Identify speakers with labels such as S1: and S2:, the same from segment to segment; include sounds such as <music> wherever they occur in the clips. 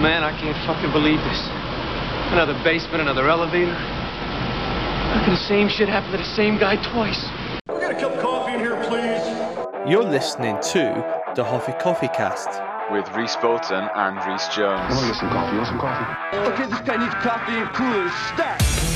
S1: Man, I can't fucking believe this. Another basement, another elevator. How can the same shit happen to the same guy twice?
S2: Can we get a cup of coffee in here, please?
S3: You're listening to the Hoffi Coffi Cast.
S4: with Rhys Bolton and Rhys Jones.
S2: I get some coffee. You want some coffee?
S1: Okay, this guy needs coffee and cooler stat.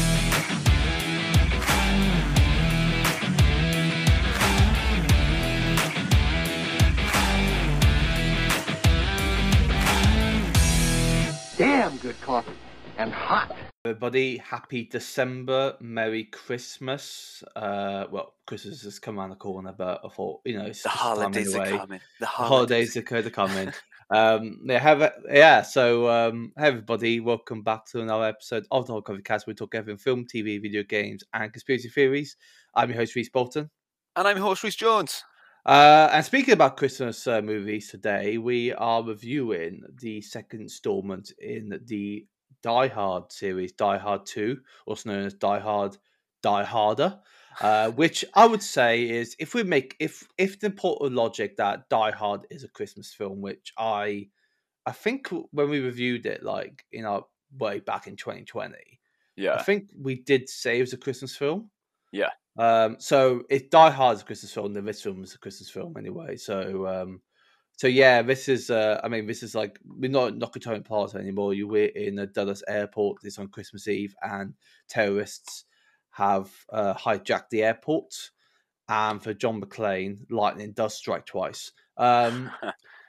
S1: Damn good coffee. And hot.
S3: Everybody, happy December, Merry Christmas. Uh, well, Christmas has come around the corner, but I thought, you know, it's
S4: The
S3: it's time
S4: holidays are coming. The
S3: The
S4: holidays.
S3: holidays are going to come in. um, yeah, have a, yeah. So, um, hey everybody, welcome back to another episode of the Hoffi Coffi Cast. We talk everything film, TV, video games, and conspiracy theories. I'm your host, Rhys Bolton.
S4: And I'm your host Rhys Jones.
S3: Uh, and speaking about Christmas uh, movies today, we are reviewing the second installment in the Die Hard series, Die Hard 2, also known as Die Hard, Die Harder. Uh, <laughs> which I would say is if we make if if the important logic that Die Hard is a Christmas film, which I I think when we reviewed it like in our way back in 2020,
S4: yeah, I
S3: think we did say it was a Christmas film.
S4: Yeah.
S3: Um, so if Die Hard is a Christmas film, then this film is a Christmas film anyway. So um, so yeah, this is uh, I mean, this is like we're not Nakatomi Plaza anymore. You we're in a Dulles airport. It's on Christmas Eve, and terrorists have uh, hijacked the airport. And for John McClane, lightning does strike twice. Um,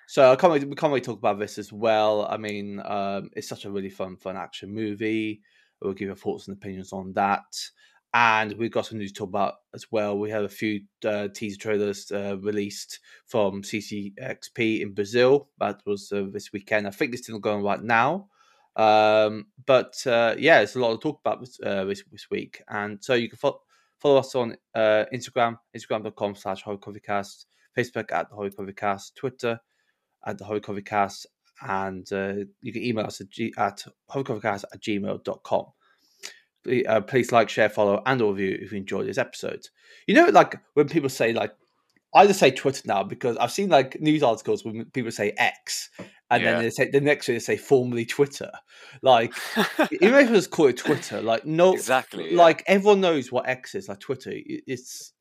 S3: so I can't really, we can't really talk about this as well. I mean, um, it's such a really fun, fun action movie. We'll give your thoughts and opinions on that. And we've got some news to talk about as well. We have a few uh, teaser trailers uh, released from CCXP in Brazil. That was uh, this weekend. I think it's still going right now. Um, but uh, yeah, there's a lot to talk about this, uh, this, this week. And so you can fo- follow us on uh, Instagram, instagram.com slash Facebook at the Hoffi Coffi Cast, Twitter at the Hoffi Coffi Cast, and you can email us at, g- at at gmail.com. Please, uh, please like, share, follow, and or review if you enjoyed this episode. You know, like when people say like, I just say Twitter now because I've seen like news articles when people say X, and
S4: Yeah.
S3: then they say the next one they say formerly Twitter. Like even if it's called Twitter, like no,
S4: exactly. yeah.
S3: like everyone knows what X is. Like Twitter, it's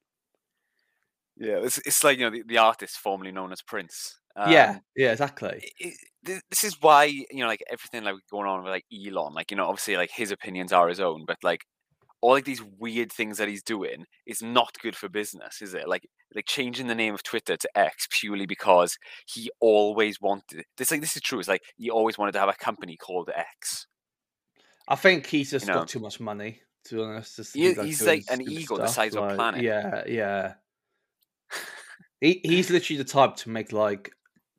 S4: yeah, it's, it's like you know the, the artist formerly known as Prince.
S3: Yeah,
S4: Um,
S3: yeah, exactly.
S4: i- i- th- this is why you know like everything like going on with like Elon, like you know obviously like his opinions are his own, but like all like these weird things that he's doing is not good for business, is it? Like like changing the name of Twitter to X purely because he always wanted this. Like this is true. It's like he always wanted to have a company called X.
S3: I think he's just
S4: know.
S3: got too much money. To be honest, just
S4: He- he's like an
S3: stupid
S4: ego the
S3: stuff,
S4: size of a planet.
S3: Yeah, yeah. <laughs> he he's literally the type to make like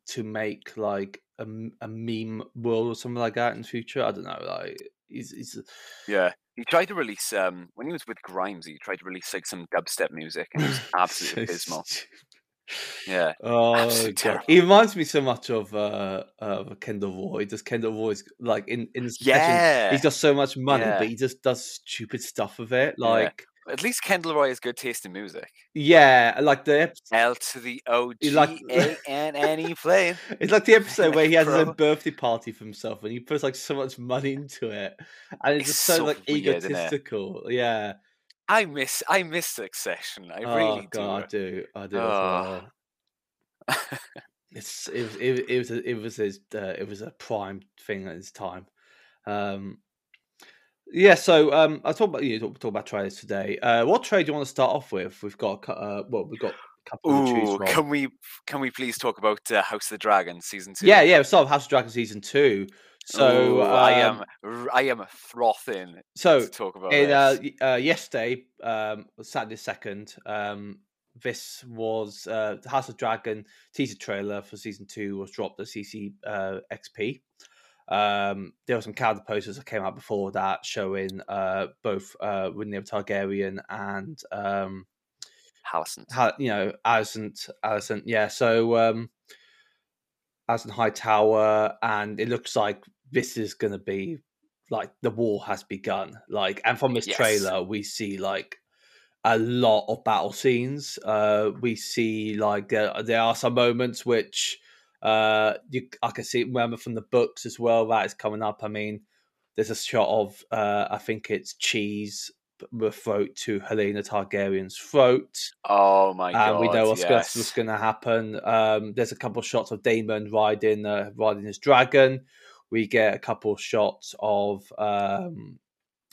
S3: to make like a, a meme world or something like that in the future. I don't know. Like he's, he's
S4: Yeah. He tried to release um when he was with Grimes, he tried to release like some dubstep music and it was <laughs> absolutely
S3: so
S4: abysmal. Yeah.
S3: Oh, he reminds me so much of uh of Kendall Roy. Does Kendall Roy's like in in his
S4: Yeah.
S3: He's got so much money,
S4: Yeah.
S3: but he just does stupid stuff with it. Like
S4: At least Kendall Roy has good taste in music.
S3: yeah, like the ep-
S4: L to the O
S3: You like- <laughs>
S4: A N N E plane.
S3: It's like the episode where he has own <laughs> birthday party for himself and he puts like so much money into it. And it's,
S4: It's
S3: just so,
S4: so
S3: like
S4: weird,
S3: egotistical. Yeah.
S4: I miss I miss Succession. I
S3: oh
S4: really
S3: god, I
S4: do.
S3: do. I do as
S4: Oh.
S3: well. <laughs> It's it was it, it was a, it was his uh, it was a prime thing at his time. Um yeah, so um, I talk about you know, talk, talk about trailers today. Uh, what trade do you want to start off with? We've got a uh, well, we've got a couple to choose
S4: Ooh, can we can we please talk about uh, House of the Dragon season two?
S3: Yeah, yeah. We start with House of Dragon season two. So
S4: Ooh, I
S3: um,
S4: am I am frothing
S3: So
S4: to talk about
S3: in uh, uh, yesterday, um, Saturday second, um, this was uh, the House of Dragon teaser trailer for season two was dropped at CC uh, XP. Um, there were some calendar posters that came out before that showing uh, both uh, Rhaenyra Targaryen and um,
S4: Hallicent.
S3: how you know Alicent, Alicent, yeah. So um, Alicent Hightower, and it looks like this is going to be like the war has begun. Like, and from this
S4: Yes.
S3: trailer, we see like a lot of battle scenes. Uh, we see like there there are some moments which Uh, you, I can see remember from the books as well that is coming up. I mean, there's a shot of uh, I think it's cheese the throat to Helaena Targaryen's throat.
S4: Oh my god!
S3: And we know what's,
S4: yes.
S3: going to happen. Um, there's a couple of shots of Daemon riding uh, riding his dragon. We get a couple of shots of um,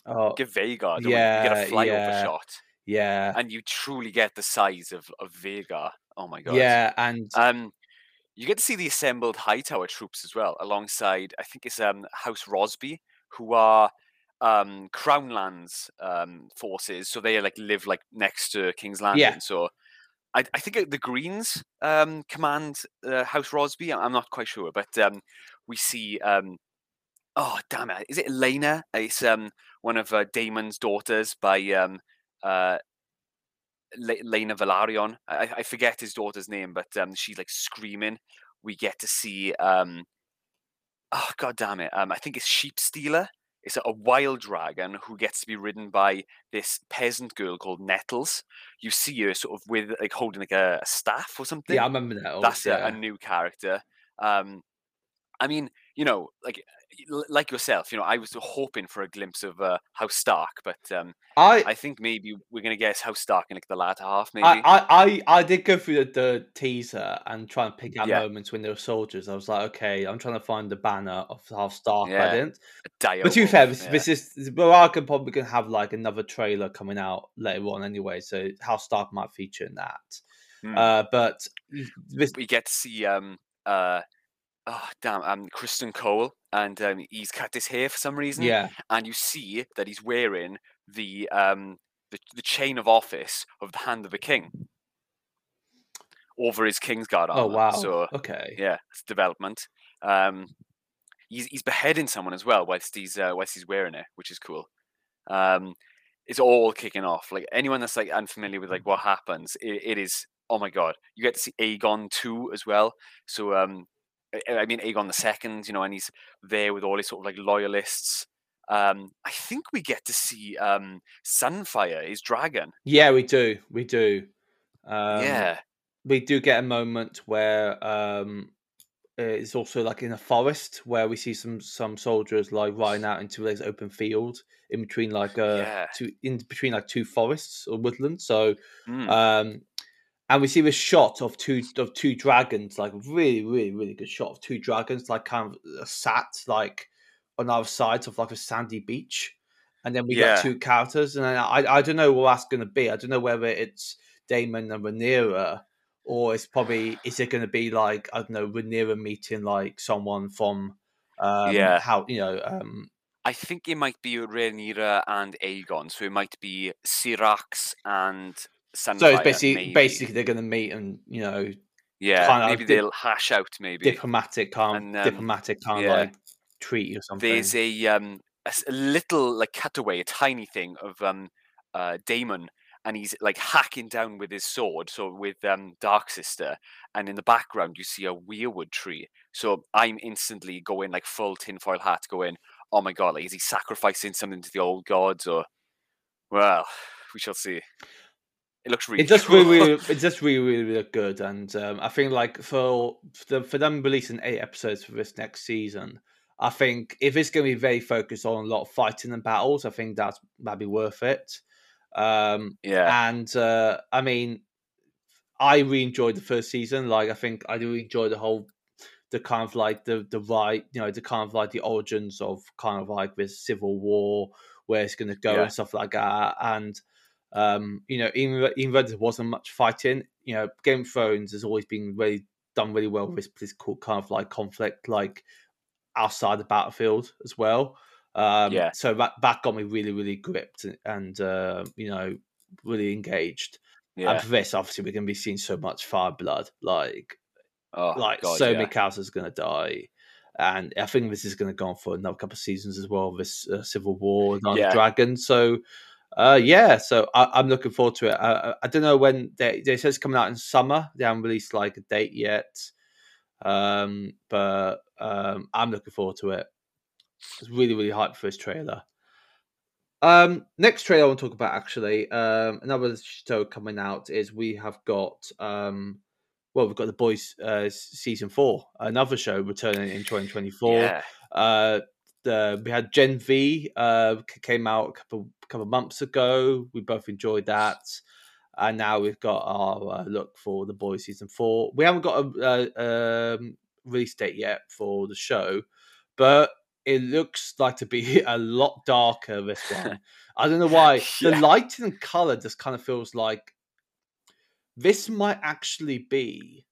S3: oh,
S4: Give we?
S3: yeah,
S4: you get a flyover
S3: yeah.
S4: shot,
S3: yeah,
S4: and you truly get the size of of Vhagar. Oh my god!
S3: yeah, and
S4: Um, you get to see the assembled Hightower troops as well, alongside I think it's um House Rosby, who are um Crownlands um forces. So they like live like next to King's Landing. Yeah. So I, I think the Greens um command uh, House Rosby. I'm not quite sure, but um we see um oh damn it, is it Elena? It's um one of uh, Daemon's daughters by um uh Laena Velaryon. I, I forget his daughter's name, but um, she's like screaming. We get to see, um, oh god damn it! Um, I think it's Sheep Stealer. It's a, a wild dragon who gets to be ridden by this peasant girl called Nettles. You see her sort of with like holding like a, a staff or something.
S3: yeah, I remember that.
S4: That's a,
S3: yeah.
S4: a new character. Um, I mean, you know, like like yourself, you know, I was hoping for a glimpse of uh, House Stark, but um,
S3: I,
S4: I think maybe we're gonna guess House Stark in like the latter half, maybe.
S3: I, I, I, I did go through the, the teaser and try and pick out
S4: Yeah.
S3: moments when there were soldiers. I was like, okay, I'm trying to find the banner of House Stark. I didn't.
S4: Dio
S3: But to be fair, this,
S4: yeah.
S3: this is Baraka probably gonna have like another trailer coming out later on anyway, so House Stark might feature in that.
S4: Hmm.
S3: Uh, but this,
S4: we get to see um uh oh damn um Criston Cole and um he's cut his hair for some reason.
S3: yeah,
S4: And you see that he's wearing the um the, the chain of office of the hand of the king over his Kingsguard armor.
S3: oh wow,
S4: So
S3: okay,
S4: yeah, it's development. Um he's he's beheading someone as well whilst he's uh, whilst he's wearing it, which is cool. Um it's all kicking off. Like anyone that's like unfamiliar with like what happens, it, it is oh my god. You get to see Aegon too as well. So um I- mean Aegon the second, you know, and he's there with all his sort of like loyalists. Um I think we get to see um Sunfire, his dragon.
S3: yeah, we do, we do. Um,
S4: yeah.
S3: we do get a moment where um it's also like in a forest where we see some some soldiers like riding out into this open field in between like uh
S4: Yeah.
S3: two in between like two forests or woodlands so
S4: Mm.
S3: um and we see this shot of two of two dragons like really really really good shot of two dragons like kind of uh, sat like on either sides of like a sandy beach and then we
S4: Yeah.
S3: got two characters and I, I don't know what that's going to be i don't know whether it's daemon and rhaenyra or it's probably is it going to be like i don't know rhaenyra meeting like someone from um
S4: Yeah.
S3: how you know um
S4: I think it might be Rhaenyra and Aegon, so it might be Syrax and
S3: So it's basically
S4: maybe.
S3: basically they're going to meet and you know
S4: yeah,
S3: kinda
S4: maybe
S3: dip-
S4: they'll hash out maybe.
S3: diplomatic kind
S4: And, um,
S3: diplomatic kind
S4: yeah.
S3: of like treaty or something
S4: There's a um a, a little like cutaway, a tiny thing of um uh Daemon, and he's like hacking down with his sword, so with um Dark Sister, and in the background you see a weirwood tree. So I'm instantly going like full tinfoil hat, going, oh my god, like is he sacrificing something to the old gods or? Well, we shall see. It looks really.
S3: it just
S4: cool.
S3: really, really <laughs> it just really, really, really look good, and um, I think like for the, for them releasing eight episodes for this next season, I think if it's going to be very focused on a lot of fighting and battles, I think that's that'd be worth it. Um,
S4: yeah,
S3: and uh, I mean, I really enjoyed the first season. Like, I think I do enjoy the whole, the kind of like the the right, you know, the kind of like the origins of kind of like this civil war, where it's going to go
S4: Yeah.
S3: and stuff like that. And um, you know, even though- even though there wasn't much fighting, you know, Game of Thrones has always been really done really well with this political kind of like conflict, like outside the battlefield as well. Um,
S4: Yeah.
S3: So that that got me really, really gripped and, and uh, you know, really engaged.
S4: yeah.
S3: And for this, obviously, we're going to be seeing so much fire blood, like
S4: Oh,
S3: like
S4: God,
S3: so
S4: yeah.
S3: many characters are going to die. And I think this is going to go on for another couple of seasons as well. This uh, civil war with
S4: Yeah.
S3: dragons. So, uh, yeah. So I, I'm looking forward to it. I, I- don't know when they they it's coming out in summer. They haven't released like a date yet. Um, but um, I'm looking forward to it. It's really really hyped for this trailer. Um, next trailer I want to talk about actually. Um, another show coming out is we have got um well, we've got the boys uh, season four, another show returning in 2024.
S4: Yeah.
S3: Uh, the, we had Gen V uh, came out a couple couple months ago. We both enjoyed that, and now we've got our uh, look for the boys season four. We haven't got a, uh um, release date yet for the show, but it looks like to be <laughs> a lot darker. This one, <laughs> I don't know why. The
S4: Yeah.
S3: lighting and color just kind of feels like this might actually be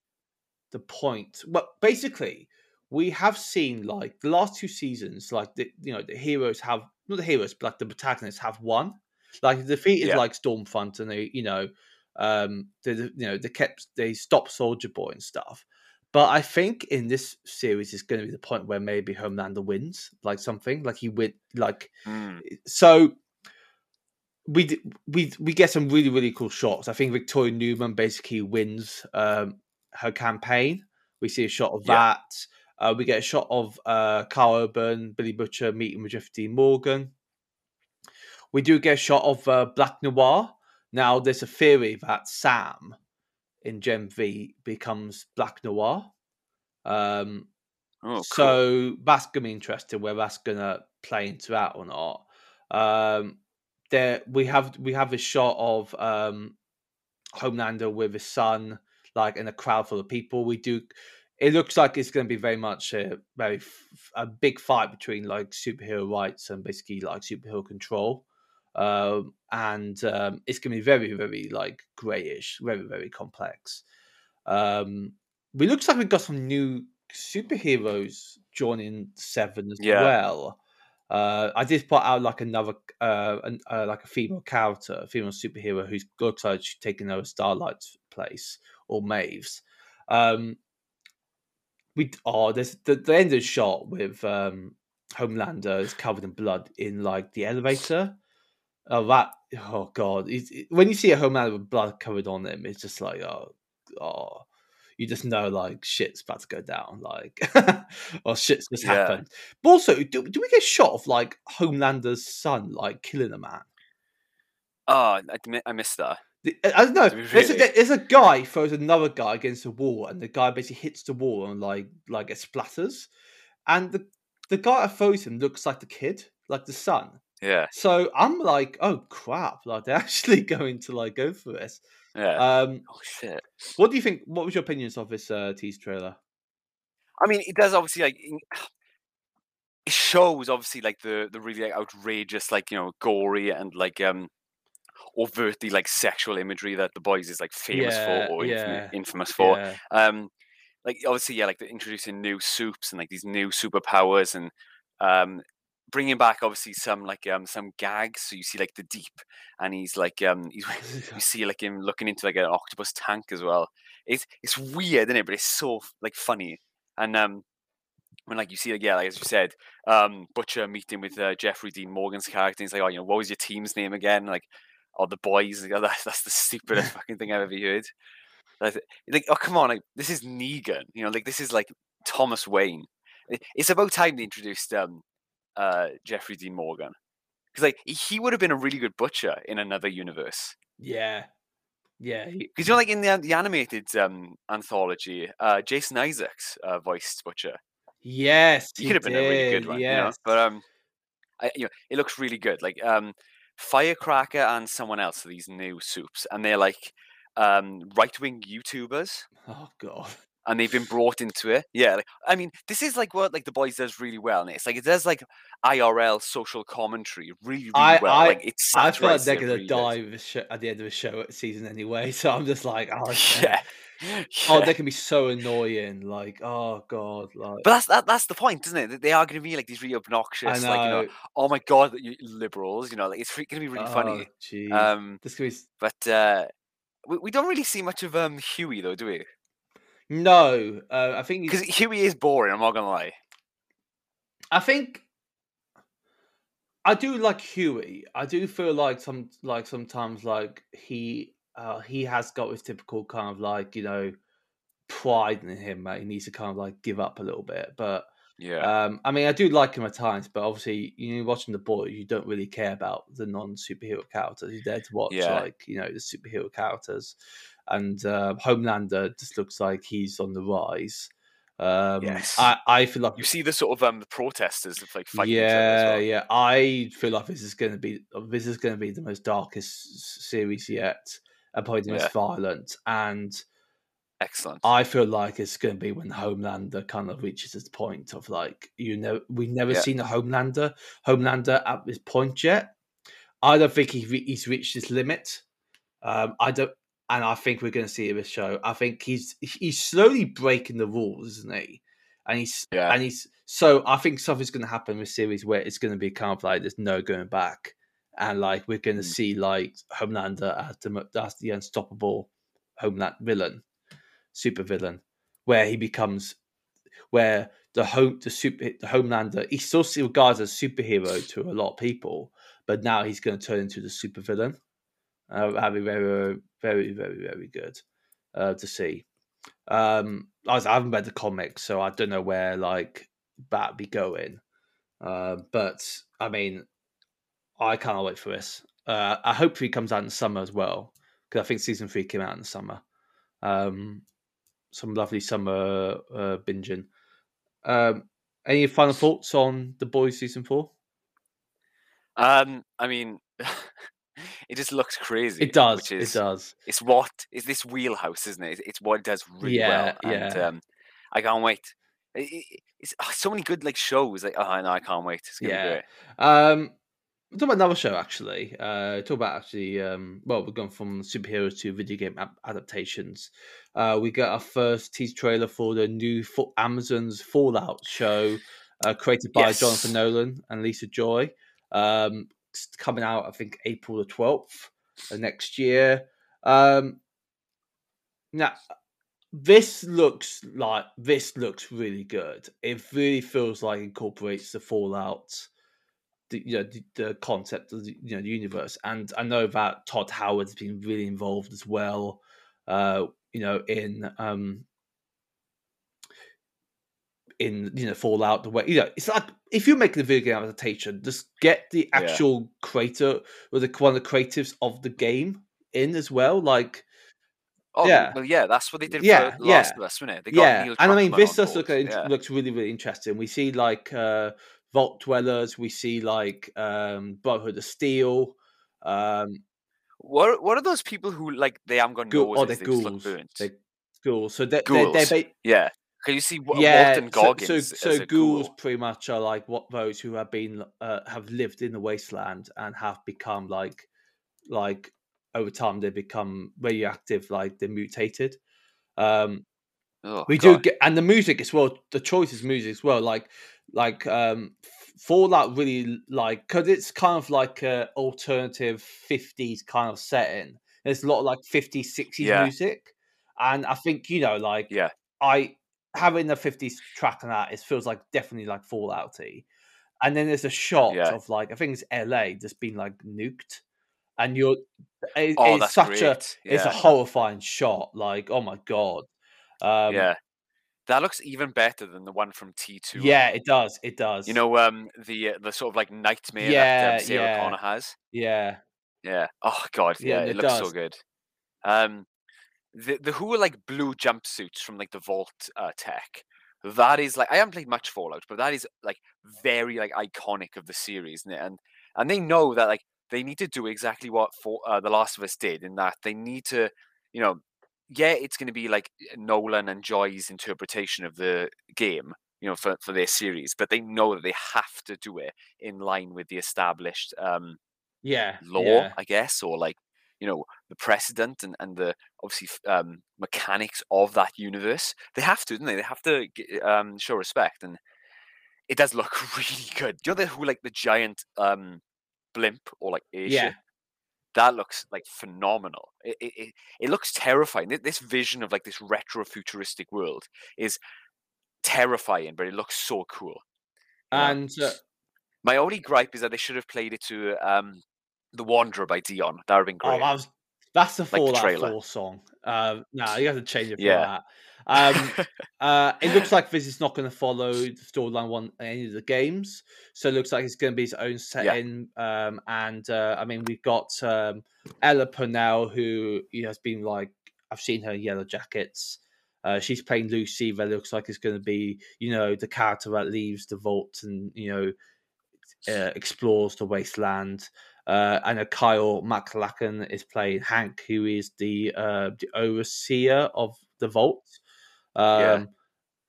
S3: the point. But basically, we have seen like the last two seasons, like the you know the heroes have not the heroes, but like the protagonists have won. Like they defeated
S4: Yeah.
S3: like Stormfront, and they you know um they they- you know they kept they stopped Soldier Boy and stuff. But I think in this series is going to be the point where maybe Homelander wins, like something like he win, like
S4: Mm.
S3: so we we we get some really really cool shots. I think Victoria Neuman basically wins um, her campaign. We see a shot of
S4: Yeah.
S3: that. Uh, we get a shot of uh, Karl Urban, Billy Butcher meeting with Jeff Dean Morgan. We do get a shot of uh, Black Noir. Now, there's a theory that Sam in Gen V becomes Black Noir. Um,
S4: Oh, cool.
S3: so that's gonna be interesting whether that's gonna play into that or not. Um, there we have we have a shot of um, Homelander with his son, like in a crowd full of people. We do. It looks like it's going to be very much a very f- a big fight between like superhero rights and basically like superhero control, um, and um, it's going to be very very like grayish, very very complex. Um, we looks like we've got some new superheroes joining Seven as
S4: Yeah.
S3: well. Uh, I did put out like another, uh, an, uh, like a female character, a female superhero who's looks like she's taking over Starlight's place or Maeve's. Um, we oh, there's the, the end of the shot with um, Homelander is covered in blood in like the elevator. Oh, that oh god! It's, it, when you see a Homelander with blood covered on him, it's just like oh, oh, you just know like shit's about to go down, like <laughs> or shit's just
S4: Yeah.
S3: happened. But also, do, do we get shot of like Homelander's son like killing a man?
S4: Oh, I, I missed that.
S3: I don't know.
S4: We
S3: There's, a, there's a guy throws another guy against the wall, and the guy basically hits the wall and like like it splatters. And the the guy that throws him looks like the kid, like the son.
S4: Yeah,
S3: So I'm like, oh crap! Like they're <laughs> actually going to like go for this.
S4: yeah.
S3: Um,
S4: oh shit.
S3: what do you think? What was your opinions of this uh, tease trailer?
S4: I mean, it does obviously like <sighs> it shows obviously like the the really like, outrageous, like you know, gory and like um overtly like sexual imagery that the boys is like famous
S3: Yeah,
S4: for or
S3: yeah,
S4: infamous for.
S3: Yeah,
S4: Um, like obviously, yeah, like they're introducing new supes and like these new superpowers and um bringing back obviously some like um some gags. So you see like the deep, and he's like um he's <laughs> you <laughs> see like him looking into like an octopus tank as well. It's it's weird, isn't it? But it's so like funny. And um when like you see like yeah, like as you said, um Butcher meeting with uh, Jeffrey Dean Morgan's character, he's like, oh, you know, what was your team's name again? Like, oh, the boys. <laughs> That's the stupidest fucking thing I've ever heard. Like, like, oh come on, like this is Negan. You know, like this is like Thomas Wayne. It's about time they introduced um uh Jeffrey Dean Morgan. Because like he would have been a really good butcher in another universe.
S3: yeah, yeah.
S4: Because you know, like in the, the animated um, anthology, uh, Jason Isaacs uh, voiced Butcher.
S3: Yes,
S4: He could have been a really good one,
S3: Yes,
S4: you know. But um, I, you know, it looks really good. Like um, Firecracker and someone else these new supes, and they're like um, right-wing YouTubers,
S3: oh god,
S4: and they've been brought into it. Yeah, like, I mean, this is like what like the boys does really well, and it's like it does like IRL social commentary really, really
S3: I-
S4: well.
S3: I-
S4: like it's
S3: I feel like they're gonna
S4: really
S3: die at the end of the show season anyway. <laughs> So I'm just like, oh shit.
S4: Yeah.
S3: Oh, they can be so annoying. Like, oh god, like
S4: But that's that, that's the point, isn't it? That They are going to be like these really obnoxious, like you know, oh my god, that you liberals, you know, like it's going to be really funny.
S3: Oh, jeez.
S4: Um,
S3: this could be
S4: but uh, we, we don't really see much of um Hughie though, do we?
S3: No. Uh, I think
S4: Because Hughie is boring. I'm not gonna lie.
S3: I think I do like Hughie. I do feel like some like sometimes like he uh he has got his typical kind of like, you know, pride in him. That he needs to kind of like give up a little bit. But
S4: Yeah.
S3: Um, I mean, I do like him at times, but obviously, you know, watching the boy, you don't really care about the non-superhero characters. You're there to watch,
S4: Yeah.
S3: like you know, the superhero characters. And uh, Homelander just looks like he's on the rise. Um,
S4: Yes.
S3: I, I feel like
S4: you see the sort of um the protesters of like fighting each other
S3: yeah,
S4: as well.
S3: yeah. I feel like this is going to be this is going to be the most darkest series yet, and probably the
S4: Yeah.
S3: most violent. And
S4: Excellent.
S3: I feel like it's going to be when Homelander kind of reaches its point of like you know we've never
S4: Yeah.
S3: seen a Homelander Homelander at this point yet. I don't think he re- he's reached his limit. Um, I don't, and I think we're going to see it in this show. I think he's he's slowly breaking the rules, isn't he? And he's
S4: Yeah.
S3: and he's so I think something's going to happen in this series where it's going to be kind of like there's no going back, and like we're going to
S4: Mm.
S3: see like Homelander as the as the unstoppable Homeland villain, super villain, where he becomes where the home the super the Homelander he's still regards as a superhero to a lot of people, but now he's going to turn into the super villain. Uh, that'd be very, very, very, very good uh, to see. Um, I, was, I haven't read the comics, so I don't know where like that be going. Uh, but I mean, I can't wait for this. Uh, I hope he comes out in summer as well because I think season three came out in the summer. Um, some lovely summer uh, binging. Um, any final thoughts on the boys season four?
S4: Um, I mean, <laughs> it just looks crazy.
S3: It does.
S4: Is,
S3: it does.
S4: It's what is this wheelhouse, isn't it? It's, what it does really
S3: Yeah,
S4: well. And
S3: yeah.
S4: um, I can't wait. It, it- it's oh, so many good like shows. Like, oh no, I can't wait. It's gonna
S3: Yeah.
S4: be great.
S3: Um, we'll talk about another show actually. Uh, talk about actually. Um, well, we've gone from superheroes to video game ap- adaptations. Uh, we got our first teaser trailer for the new Fa- Amazon's Fallout show, uh, created by Jonathan Nolan and Lisa Joy. Um, coming out, I think, April the twelfth of next year. Um, now, this looks like this looks really good. It really feels like incorporates the Fallout the you know the, the concept of the you know the universe and i know that todd howard's been really involved as well uh you know in um in you know fallout the way you know it's like if you're making a video game adaptation just get the
S4: Yeah.
S3: actual creator or the one of the creatives of the game in as well like
S4: Oh
S3: Yeah.
S4: well, yeah, that's what they did
S3: Yeah,
S4: for Last
S3: yeah.
S4: of Us, wasn't it? They got
S3: yeah and i mean this does look
S4: yeah.
S3: looks really really interesting we see like uh vault dwellers we see like um brotherhood of steel um
S4: What what are those people who like they got
S3: Ghoul,
S4: noses?
S3: oh, they're
S4: they just look
S3: ghouls. They're ghouls. So they're, they're, they're
S4: Ghouls.
S3: ba-
S4: Yeah, can you see Wa-
S3: yeah.
S4: Walton
S3: so,
S4: Goggins
S3: so, so
S4: a
S3: ghouls
S4: ghoul?
S3: pretty much are like what those who have been uh, have lived in the wasteland and have become like like over time they become radioactive, like they're mutated. Um,
S4: Oh,
S3: we do get and the music as well. The choice is music as well. Like like um F- Fallout really like because it's kind of like a alternative fifties kind of setting. There's a lot of like 50s, 60s
S4: Yeah.
S3: music, and I think you know like
S4: Yeah.
S3: I having the 50s track on that it feels like definitely like Fallouty. And then there's a shot
S4: Yeah.
S3: of like I think it's LA just being like nuked, and you're it-
S4: Oh,
S3: it's such a
S4: great.
S3: it's a horrifying shot. Like oh my god. Um,
S4: yeah, that looks even better than the one from T two.
S3: Yeah, it does. It does.
S4: you know, um, the uh, the sort of like nightmare that
S3: Yeah,
S4: um, Sarah
S3: yeah.
S4: Connor has.
S3: Yeah,
S4: Yeah. Oh God.
S3: Yeah,
S4: Yeah,
S3: it
S4: it, looks so good. Um, the the who are like blue jumpsuits from like the Vault uh, tech. That is like I haven't played much Fallout, but that is like very like iconic of the series, isn't it? and and they know that like they need to do exactly what for uh, the Last of Us did, in that they need to, you know, yeah, it's going to be like Nolan and Joy's interpretation of the game, you know, for for their series, but they know that they have to do it in line with the established um,
S3: yeah,
S4: law,
S3: yeah.
S4: I guess, or like you know the precedent and and the obviously um, mechanics of that universe. They have to, don't they? They have to um, show respect, and it does look <laughs> really good. Do you know the, who like the giant um, blimp or like airship?
S3: Yeah.
S4: That looks like phenomenal. It, it, it, it looks terrifying. This vision of like this retro futuristic world is terrifying, but it looks so cool.
S3: And uh,
S4: My only gripe is that they should have played it to um, "The Wanderer" by Dion. That would have been
S3: oh,
S4: great.
S3: that was, that's the
S4: the
S3: Fallout
S4: trailer.
S3: 4 song. Uh, no, you have to change it for
S4: Yeah.
S3: that. Um, <laughs> uh, it looks like this is not going to follow the storyline one any of the games, so it looks like it's going to be its own setting. Um, and uh, I mean, we've got um, Ella Purnell, who has been like I've seen her in Yellow Jackets. Uh, she's playing Lucy. That looks like it's going to be, you know, the character that leaves the vault and you know uh, explores the wasteland. Uh, and a Kyle MacLachlan is playing Hank, who is the uh, the overseer of the vault. Um,
S4: Yeah.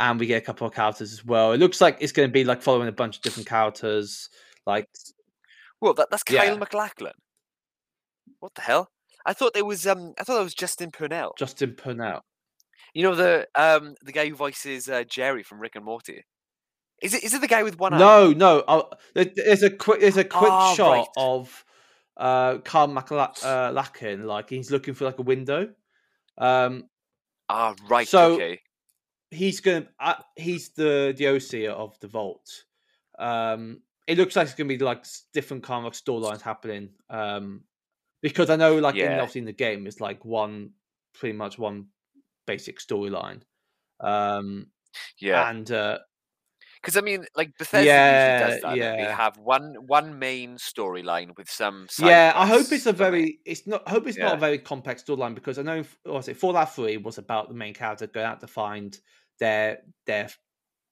S3: And we get a couple of characters as well. It looks like it's going to be like following a bunch of different characters. Like,
S4: Well, that, that's
S3: Yeah.
S4: Kyle MacLachlan. What the hell? I thought it was um I thought it was Justin Purnell.
S3: Justin Purnell.
S4: You know the um the guy who voices uh, Jerry from Rick and Morty. Is it is it the guy with one eye?
S3: No, no. Uh, there- there's a quick. There's a quick
S4: Ah,
S3: shot
S4: right.
S3: of uh, Carl MacLachlan, like he's looking for like a window. Um,
S4: Ah, right.
S3: So-
S4: okay.
S3: He's gonna. Uh, he's the the overseer of the vault. Um, it looks like it's gonna be like different kind of storylines happening. Um, because I know, like in obviously in the game, it's like one, pretty much one basic storyline. Um,
S4: Yeah.
S3: and uh,
S4: Because I mean, like Bethesda
S3: Yeah,
S4: usually does that. Yeah. They have one one main storyline with some.
S3: Yeah, I hope it's a very. It's not. I hope it's not a very complex storyline because I know. was it? Fallout Three was about the main character going out to find their their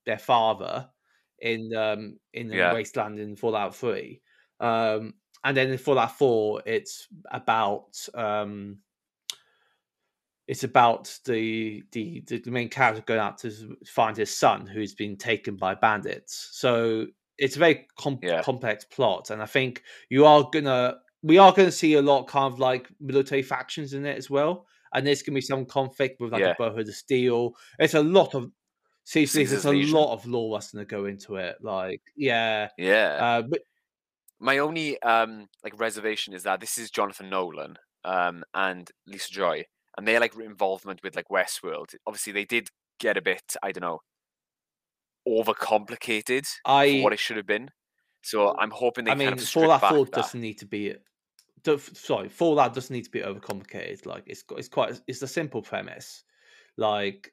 S3: their father in um in the
S4: Yeah.
S3: wasteland in Fallout Three, um, and then in Fallout Four, it's about um. It's about the, the the the main character going out to find his son who's been taken by bandits. So it's a very com-
S4: Yeah.
S3: complex plot, and I think you are gonna we are gonna see a lot kind of like military factions in it as well, and there's gonna be some conflict with like
S4: Yeah.
S3: the Brotherhood of Steel. It's a lot of seriously,
S4: Caesar's
S3: there's a
S4: Legion.
S3: lot of lore that's gonna go into it. Like, yeah,
S4: Yeah.
S3: uh, but
S4: My only um like reservation is that this is Jonathan Nolan um and Lisa Joy, and their like involvement with like Westworld. Obviously, they did get a bit I don't know overcomplicated for
S3: I
S4: what it should have been. So I'm hoping they
S3: I mean,
S4: kind of strip
S3: Fallout
S4: back that.
S3: doesn't need to be. Sorry, Fallout doesn't need to be overcomplicated. Like it's got- it's quite it's a simple premise. Like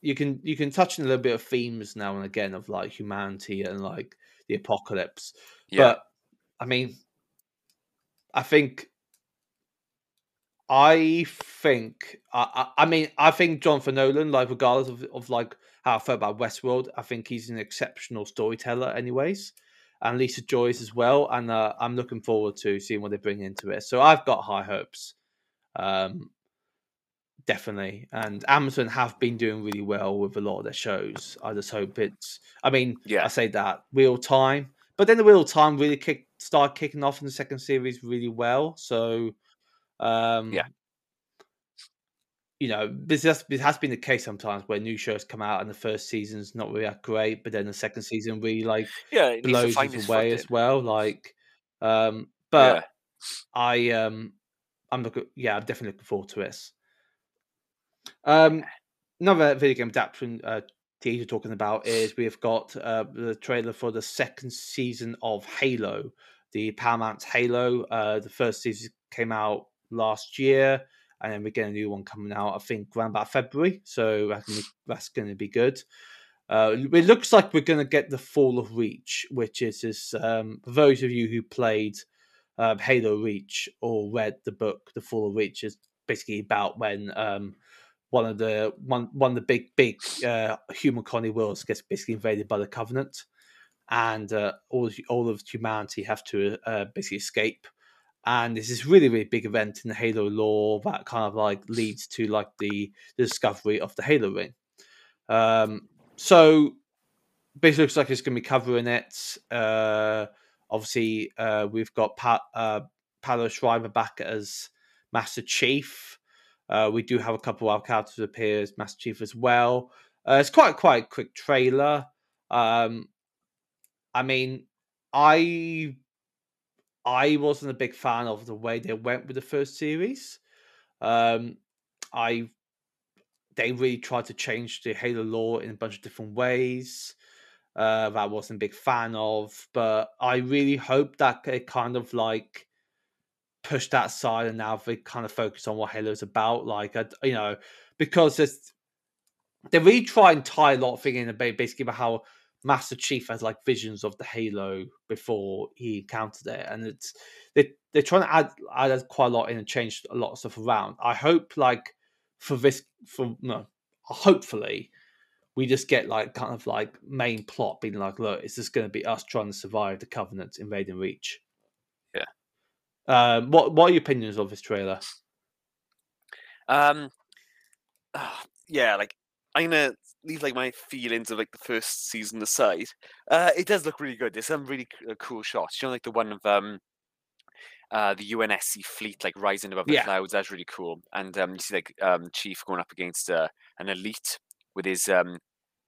S3: you can you can touch on a little bit of themes now and again of like humanity and like the apocalypse.
S4: Yeah.
S3: But I mean, I think, I think, I, I, I mean, I think Jonathan Nolan, like regardless of, of like how I felt about Westworld, I think he's an exceptional storyteller, anyways, and Lisa Joyce as well. And uh, I'm looking forward to seeing what they bring into it. So I've got high hopes, um, definitely. And Amazon have been doing really well with a lot of their shows. I just hope it's. I mean,
S4: Yeah.
S3: I say that Wheel of Time, but then the Wheel of Time really kick start kicking off in the second series really well. So, um,
S4: Yeah.
S3: You know, this has, this has been the case sometimes where new shows come out and the first season's not really that great, but then the second season really like
S4: yeah, it
S3: blows
S4: its
S3: away as well. Like, um, but
S4: Yeah.
S3: I um, I'm looking, yeah, I'm definitely looking forward to this. Um, another video game adaptation uh, teaser talking about is we've got uh, the trailer for the second season of Halo, the Paramount Halo. Uh, the first season came out last year, and then we get a new one coming out. I think around about February, so <sighs> that's gonna be, that's going to be good. Uh, it looks like we're going to get the Fall of Reach, which is this. Um, for those of you who played um, Halo Reach or read the book, The Fall of Reach is basically about when um, one of the one one of the big big uh, human colony worlds gets basically invaded by the Covenant, and uh, all of- all of humanity have to uh, basically escape. And this is really really big event in the Halo lore that kind of like leads to like the, the discovery of the Halo ring. Um, so basically looks like it's going to be covering it. Uh, obviously, uh, we've got Pat, uh, Pablo Schreiber back as Master Chief. Uh, we do have a couple of characters appear as Master Chief as well. Uh, it's quite quite a quick trailer. Um, I mean, I I wasn't a big fan of the way they went with the first series. Um, I they really tried to change the Halo lore in a bunch of different ways. Uh, that I wasn't a big fan of, but I really hope that it kind of like push that aside and now they kind of focus on what Halo's about. Like, you know, because it's they really try and tie a lot of things in basically about how Master Chief has like visions of the Halo before he encountered it, and it's they they're trying to add add quite a lot in and change a lot of stuff around. I hope like for this for no, hopefully we just get like kind of like main plot being like, look, it's just going to be us trying to survive the Covenant invading Reach.
S4: Yeah.
S3: Um, what what are your opinions of this trailer?
S4: Um, ah, <sighs> yeah, like I'm gonna leave like my feelings of like the first season aside. Uh, it does look really good. There's some really c- uh, cool shots. You know, like the one of um, uh, the UNSC fleet like rising above the
S3: Yeah.
S4: clouds. That's really cool. And um, you see like um, Chief going up against uh, an elite with his um,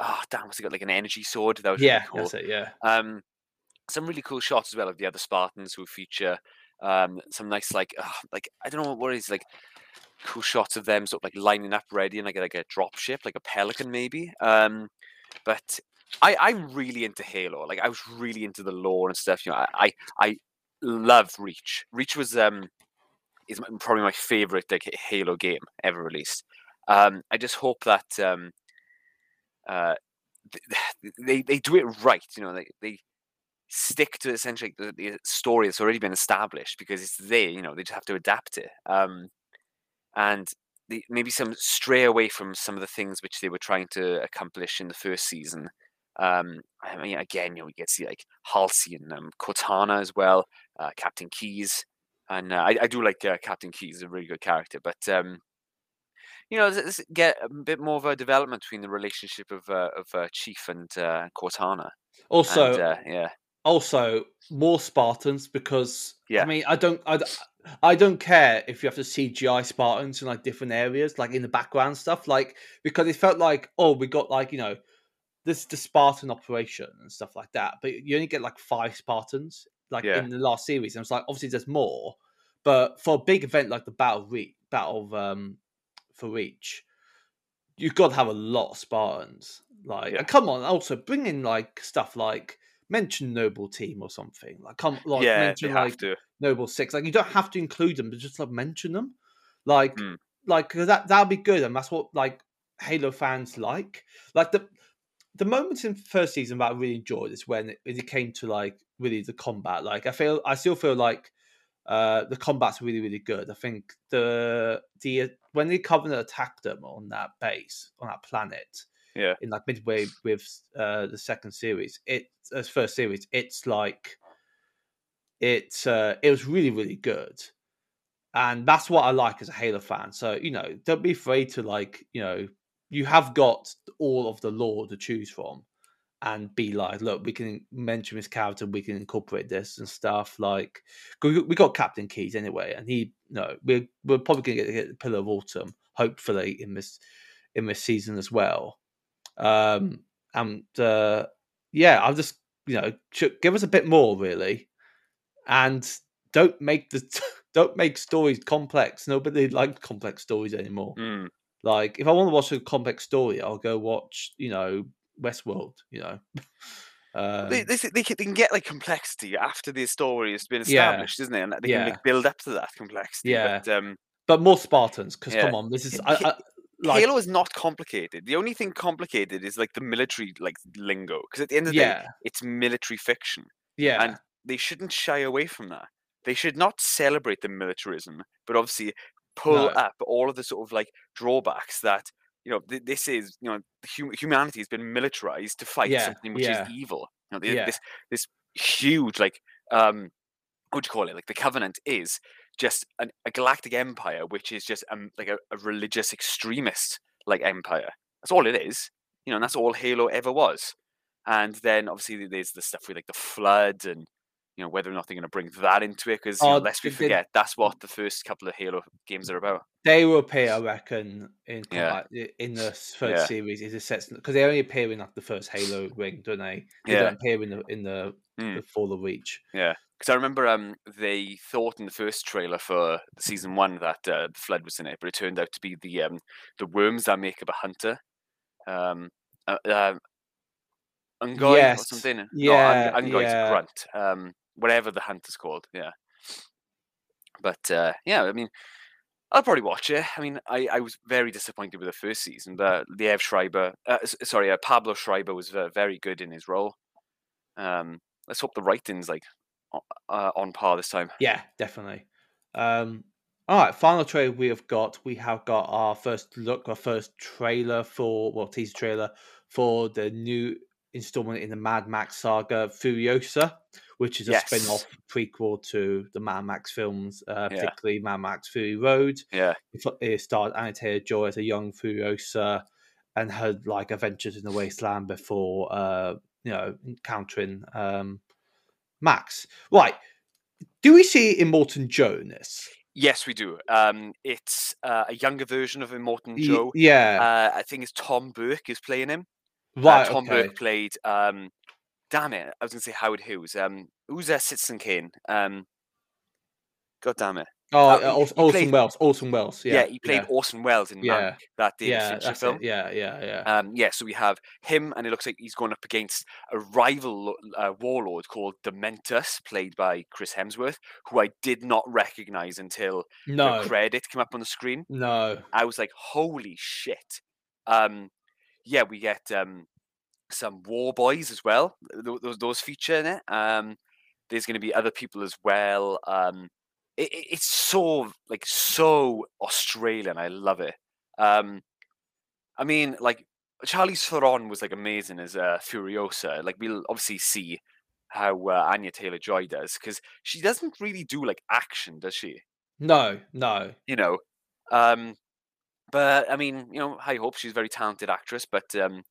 S4: oh damn, what's he got like an energy sword? That was really
S3: Yeah,
S4: cool.
S3: that's it. Yeah,
S4: Um, some really cool shots as well of the other Spartans who feature um, some nice like uh, like I don't know what it is like cool shots of them sort of like lining up ready and like a, like a drop ship like a pelican maybe. Um, but I I'm really into Halo. Like I was really into the lore and stuff. You know, I I, I love Reach. Reach was um is probably my favorite like Halo game ever released. Um, I just hope that um, uh, they they do it right. You know, they they stick to essentially the, the story that's already been established because it's there. You know, they just have to adapt it. Um, and the, maybe some stray away from some of the things which they were trying to accomplish in the first season. Um, I mean, again, you know, we get to see like Halsey and um, Cortana as well, uh, Captain Keys, and uh, I, I do like uh, Captain Keys, is a really good character. But um, you know, let's get a bit more of a development between the relationship of uh, of uh, Chief and uh, Cortana.
S3: Also,
S4: and, uh, yeah,
S3: also more Spartans because
S4: Yeah.
S3: I mean I don't I, I don't care if you have to CGI Spartans in like different areas, like in the background stuff, like because it felt like oh we got like you know this the Spartan operation and stuff like that, but you only get like five Spartans like
S4: Yeah.
S3: in the last series, and it's like obviously there's more, but for a big event like the Battle of Reach, Battle of um for Reach, you've got to have a lot of Spartans. Like,
S4: Yeah.
S3: come on, also bring in like stuff like mention Noble Team or something. Like, come like
S4: yeah,
S3: mention
S4: have
S3: like
S4: to.
S3: Noble Six. Like, you don't have to include them, but just like mention them. Like,
S4: Mm.
S3: like 'cause that that'd be good, and that's what like Halo fans like. Like the the moments in first season that I really enjoyed is when it, it came to like really the combat. Like, I feel I still feel like uh the combat's really really good. I think the the when the Covenant attacked them on that base on that planet
S4: Yeah.
S3: in like midway with uh the second series, it as first series, it's like it's uh it was really really good, and that's what I like as a Halo fan. So you know, don't be afraid to like you know you have got all of the lore to choose from and be like, look, we can mention this character, we can incorporate this and stuff. Like we we got Captain Keys anyway, and he, no, we're we're probably gonna get the Pillar of Autumn, hopefully in this in this season as well. Um, and uh, yeah, I'll just you know give us a bit more really, and don't make the <laughs> don't make stories complex. Nobody likes complex stories anymore.
S4: Mm.
S3: Like, if I want to watch a complex story, I'll go watch, you know, Westworld. You know, <laughs> um,
S4: they, they, they, can, they can get like complexity after the story has been
S3: Yeah.
S4: established, isn't it? And they
S3: Yeah.
S4: can like, build up to that complexity.
S3: Yeah.
S4: But um,
S3: but more Spartans, because
S4: Yeah.
S3: come on, this is I, I, like,
S4: Halo is not complicated. The only thing complicated is like the military like lingo. Because at the end of the day, it's military fiction.
S3: yeah,
S4: and- They shouldn't shy away from that. They should not celebrate the militarism, but obviously pull
S3: No.
S4: up all of the sort of like drawbacks that you know th- this is you know hum- humanity has been militarized to fight
S3: Yeah,
S4: something which
S3: yeah.
S4: is evil. You know, the-
S3: Yeah.
S4: this this huge like um what do you call it? Like the Covenant is just an, a galactic empire, which is just um, like a, a religious extremist like empire. That's all it is. You know, and that's all Halo ever was. And then obviously there's the stuff with like the flood and you know whether or not they're going to bring that into it because
S3: Oh,
S4: lest we
S3: they
S4: forget that's what the first couple of Halo games are about.
S3: they will appear, I reckon, in
S4: Yeah.
S3: in the first
S4: Yeah.
S3: series. Is a set because they only appear in like the first Halo ring, don't they? They
S4: Yeah.
S3: don't appear in the in the,
S4: Mm.
S3: the Fall of Reach.
S4: Yeah because I remember um they thought in the first trailer for season one that uh, the flood was in it, but it turned out to be the um the worms that make up a hunter. Um, uh, uh, Ungoy or something.
S3: yeah,
S4: no, Un- Ungoy's
S3: yeah.
S4: grunt. Um, whatever the hunt is called. Yeah. But uh, yeah, I mean, I'll probably watch it. I mean, I, I was very disappointed with the first season, but Liev Schreiber, uh, sorry, uh, Pablo Schreiber was very good in his role. Um, let's hope the writing's like uh, on par this time.
S3: Yeah, definitely. Um, all right, final trailer we have got. We have got our first look, our first trailer for, well, teaser trailer for the new installment in the Mad Max saga, Furiosa, which is a
S4: Yes.
S3: spin off prequel to the Mad Max films, uh,
S4: Yeah.
S3: particularly Mad Max Fury Road.
S4: Yeah,
S3: It starred Anya Taylor Joy as a young Furiosa and her like adventures in the wasteland before, uh, you know, encountering um, Max. Right. Do we see Immortan Joe in this?
S4: yes, we do. Um, it's uh, a younger version of Immortan
S3: Y-
S4: Joe.
S3: Yeah.
S4: Uh, I think it's Tom Burke is playing him. Uh. Tom
S3: okay.
S4: Burke played. Um, damn it! I was going to say Howard Hughes. Um, who's uh, Citizen Kane? Um, God damn it!
S3: Oh,
S4: uh,
S3: uh,
S4: he-
S3: Orson,
S4: he played-
S3: Welles. Orson Welles.
S4: Yeah,
S3: Yeah.
S4: he played
S3: Yeah.
S4: Orson Welles in
S3: Yeah.
S4: Mank, that David
S3: Yeah,
S4: Fincher film.
S3: it. Yeah, yeah, yeah.
S4: Um, yeah, so we have him, and it looks like he's going up against a rival uh, warlord called Dementus, played by Chris Hemsworth, who I did not recognize until
S3: no,
S4: the credit came up on the screen.
S3: no.
S4: I was like, "Holy shit!" Um, yeah, we get um, some war boys as well. Those those feature in it. Um, there's going to be other people as well. Um, it, it- it's so like so Australian. I love it. Um, I mean, like Charlize Theron was like amazing as uh, Furiosa. Like we'll obviously see how uh, Anya Taylor Joy does because she doesn't really do like action, does she?
S3: No, no.
S4: you know. Um, but I mean, you know, I hope she's a very talented actress. But um,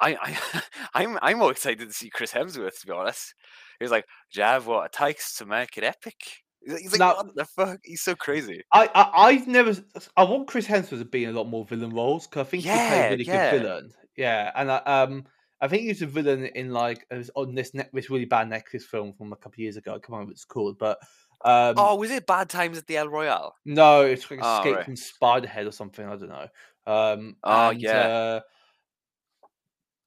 S4: I, I, <laughs> I'm, I'm more excited to see Chris Hemsworth. To be honest, he's like, "Do you have what it takes to make it epic?" He's like,
S3: Now-
S4: "What the fuck?" He's so crazy.
S3: I, I I've never. I want Chris Hemsworth to be in a lot more villain roles because I think he
S4: Yeah,
S3: a really
S4: yeah.
S3: good villain. Yeah, and I, um, I think he was a villain in like on this net, this really bad Netflix film from a couple of years ago. I can't remember what it's called, but um,
S4: oh, was it Bad Times at the El Royale?
S3: no, it's like
S4: Oh,
S3: Escape
S4: right.
S3: from Spiderhead or something. I don't know. Um,
S4: Oh,
S3: and,
S4: yeah.
S3: Uh,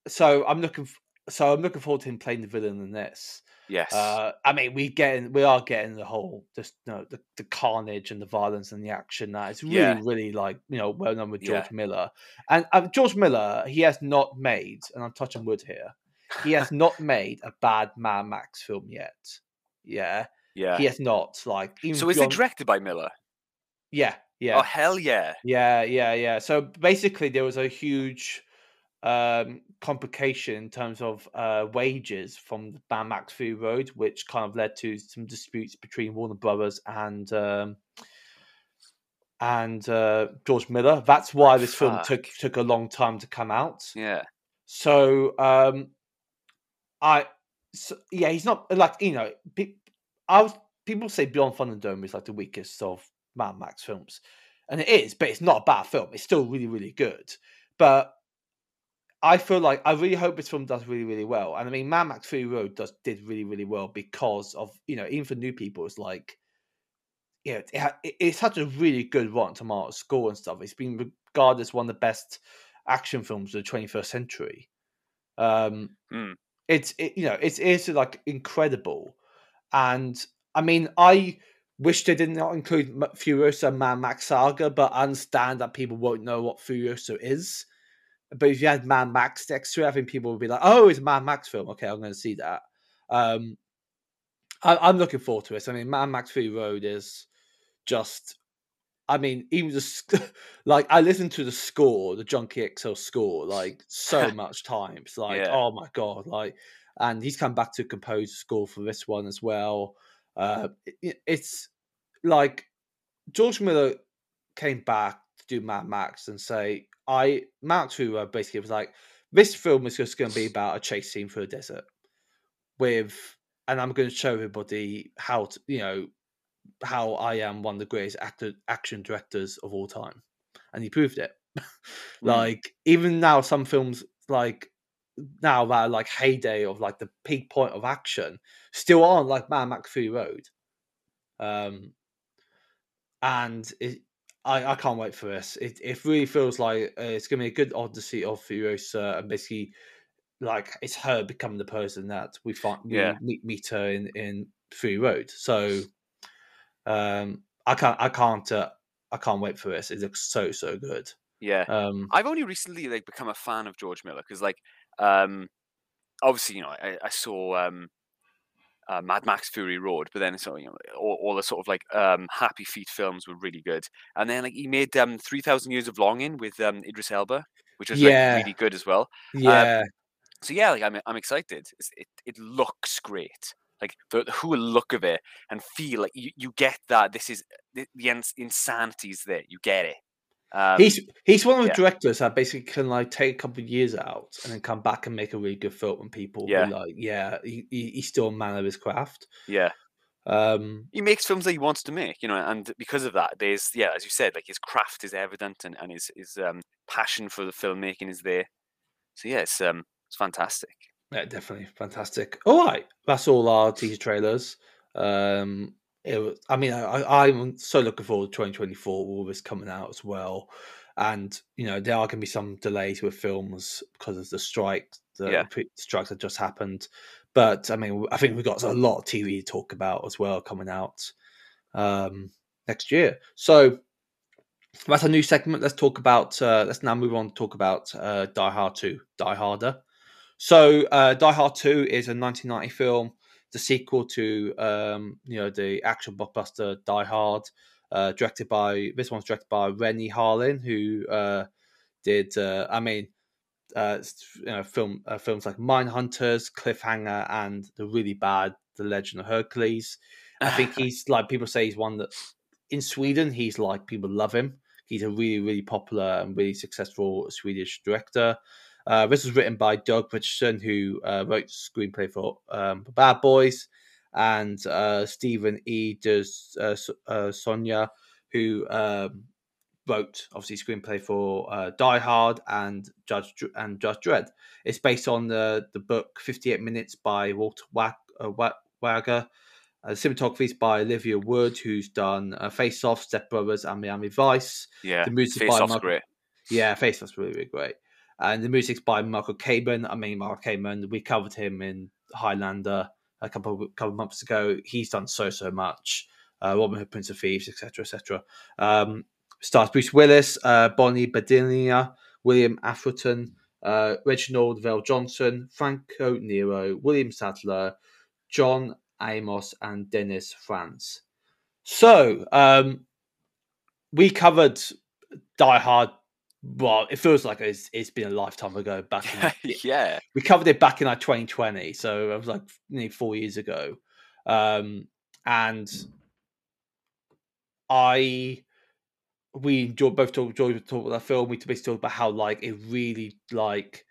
S3: so I'm looking. f- So I'm looking forward to him playing the villain in this.
S4: Yes.
S3: Uh, I mean, we getting we are getting the whole just you know, the, the carnage and the violence and the action that it's really
S4: Yeah.
S3: really like you know well known with George
S4: Yeah.
S3: Miller and uh, George Miller he has not made and I'm touching wood here he has <laughs> not made a bad Mad Max film yet yeah
S4: yeah.
S3: he has not like
S4: So is it directed by Miller?
S3: yeah yeah
S4: Oh hell yeah!
S3: yeah, yeah, yeah. So basically, there was a huge um, complication in terms of uh, wages from the Max Fury Road, which kind of led to some disputes between Warner Brothers and um, and uh, George Miller. That's why this film took took a long time to come out.
S4: Yeah.
S3: So um, I, so, yeah, he's not like you know. Pe- I was people say Beyond Thunderdome is like the weakest of Mad Max films, and it is, but it's not a bad film. It's still really, really good. But I feel like I really hope this film does really, really well. And I mean, Mad Max Fury Road does did really, really well because of you know even for new people, it's like yeah, it, ha- it- it's such a really good Rotten Tomatoes score and stuff. It's been regarded as one of the best action films of the 21st century. Um,
S4: Mm.
S3: it's it, you know it's it's like incredible, and I mean I wish they did not include Furiosa and Mad Max Saga, but I understand that people won't know what Furiosa is. But if you had Mad Max next to it, I think people would be like, "Oh, it's a Mad Max film. Okay, I'm going to see that." Um, I, I'm looking forward to it. I mean, Mad Max Fury Road is just. I mean, even just <laughs> like I listened to the score, the Junkie XL score, like so <laughs> much times. Like,
S4: Yeah.
S3: oh my god! Like, and he's come back to compose the score for this one as well. Uh, it- it's like George Miller came back to do Mad Max and say, I Max Fury basically was like, this film is just going to be about a chase scene through a desert with, and I'm going to show everybody how to, you know, how I am one of the greatest actor action directors of all time, and he proved it. <laughs> like even now, some films like now that like heyday of like the peak point of action still aren't like Mad Max Fury Road. Um, and it, I I can't wait for this. It it really feels like uh, it's gonna be a good odyssey of Furiosa, and basically like it's her becoming the person that we find we
S4: Yeah.
S3: meet meet her in in Fury Road. So um, I can't I can't uh, I can't wait for this. It looks so so good.
S4: Yeah.
S3: Um,
S4: I've only recently like become a fan of George Miller because like um obviously you know I, I saw um uh, Mad Max Fury Road, but then so you know all, all the sort of like um Happy Feet films were really good, and then like he made um Three Thousand Years of Longing with um Idris Elba, which was
S3: Yeah.
S4: like really good as well.
S3: yeah,
S4: So yeah, like I'm I'm excited. It's, it it looks great. Like the, the whole look of it, and feel like you, you get that this is the, the ins- insanity's there. You get it. Um,
S3: he's he's one of the
S4: yeah.
S3: directors that basically can like take a couple of years out and then come back and make a really good film, and people
S4: Yeah.
S3: be like, yeah, he, he, he's still a man of his craft.
S4: yeah.
S3: Um,
S4: he makes films that he wants to make, you know, and because of that, there's yeah, as you said, like his craft is evident and, and his his um, passion for the filmmaking is there. So yeah, it's um it's fantastic.
S3: Yeah, definitely fantastic. All right, that's all our teaser trailers. Um, it was, I mean, I, I'm so looking forward to 2024, all this coming out as well. And you know, there are going to be some delays with films because of the strike, the
S4: Yeah.
S3: pre- strikes that just happened. But I mean, I think we've got a lot of TV to talk about as well coming out um, next year. So that's a new segment. Let's talk about. Uh, let's now move on to talk about uh, Die Hard 2, Die Harder. So, uh, Die Hard 2 is a 1990 film, the sequel to um, you know the action blockbuster Die Hard, uh, directed by this one's directed by Renny Harlin, who uh, did uh, I mean, uh, you know, film uh, films like Mindhunters, Cliffhanger, and the really bad The Legend of Hercules. I think <laughs> he's like people say he's one that in Sweden he's like people love him. He's a really really popular and really successful Swedish director. Uh, this was written by Doug Richardson, who uh, wrote the screenplay for um, Bad Boys, and uh, Stephen E. Does uh, uh, Sonia, who um, wrote obviously screenplay for uh, Die Hard and Judge Dr- and Judge Dredd. It's based on the the book Fifty Eight Minutes by Walter Wag- uh, Wager. Uh, cinematography is by Oliver Wood, who's done uh, Face Off, Step Brothers, and Miami Vice.
S4: yeah,
S3: The music
S4: Face
S3: by
S4: Off's
S3: Michael-
S4: great.
S3: Yeah, Face Off's really, really great. And the music's by Michael Kamen. I mean, Michael Kamen, we covered him in Highlander a couple of, couple months ago. He's done so, so much. Uh, Robin Hood, Prince of Thieves, etc., etc. Um, stars Bruce Willis, uh, Bonnie Bedelia, William Atherton, uh, Reginald VelJohnson, Franco Nero, William Sadler, John Amos, and Dennis Franz. So, um, we covered Die Hard. Well, it feels like it's, it's been a lifetime ago. Back in, <laughs>
S4: yeah,
S3: we covered it back in like 2020, so it was like nearly four years ago. Um, and I, we enjoyed both talk, enjoyed talk about that film. We basically talked about how like it really like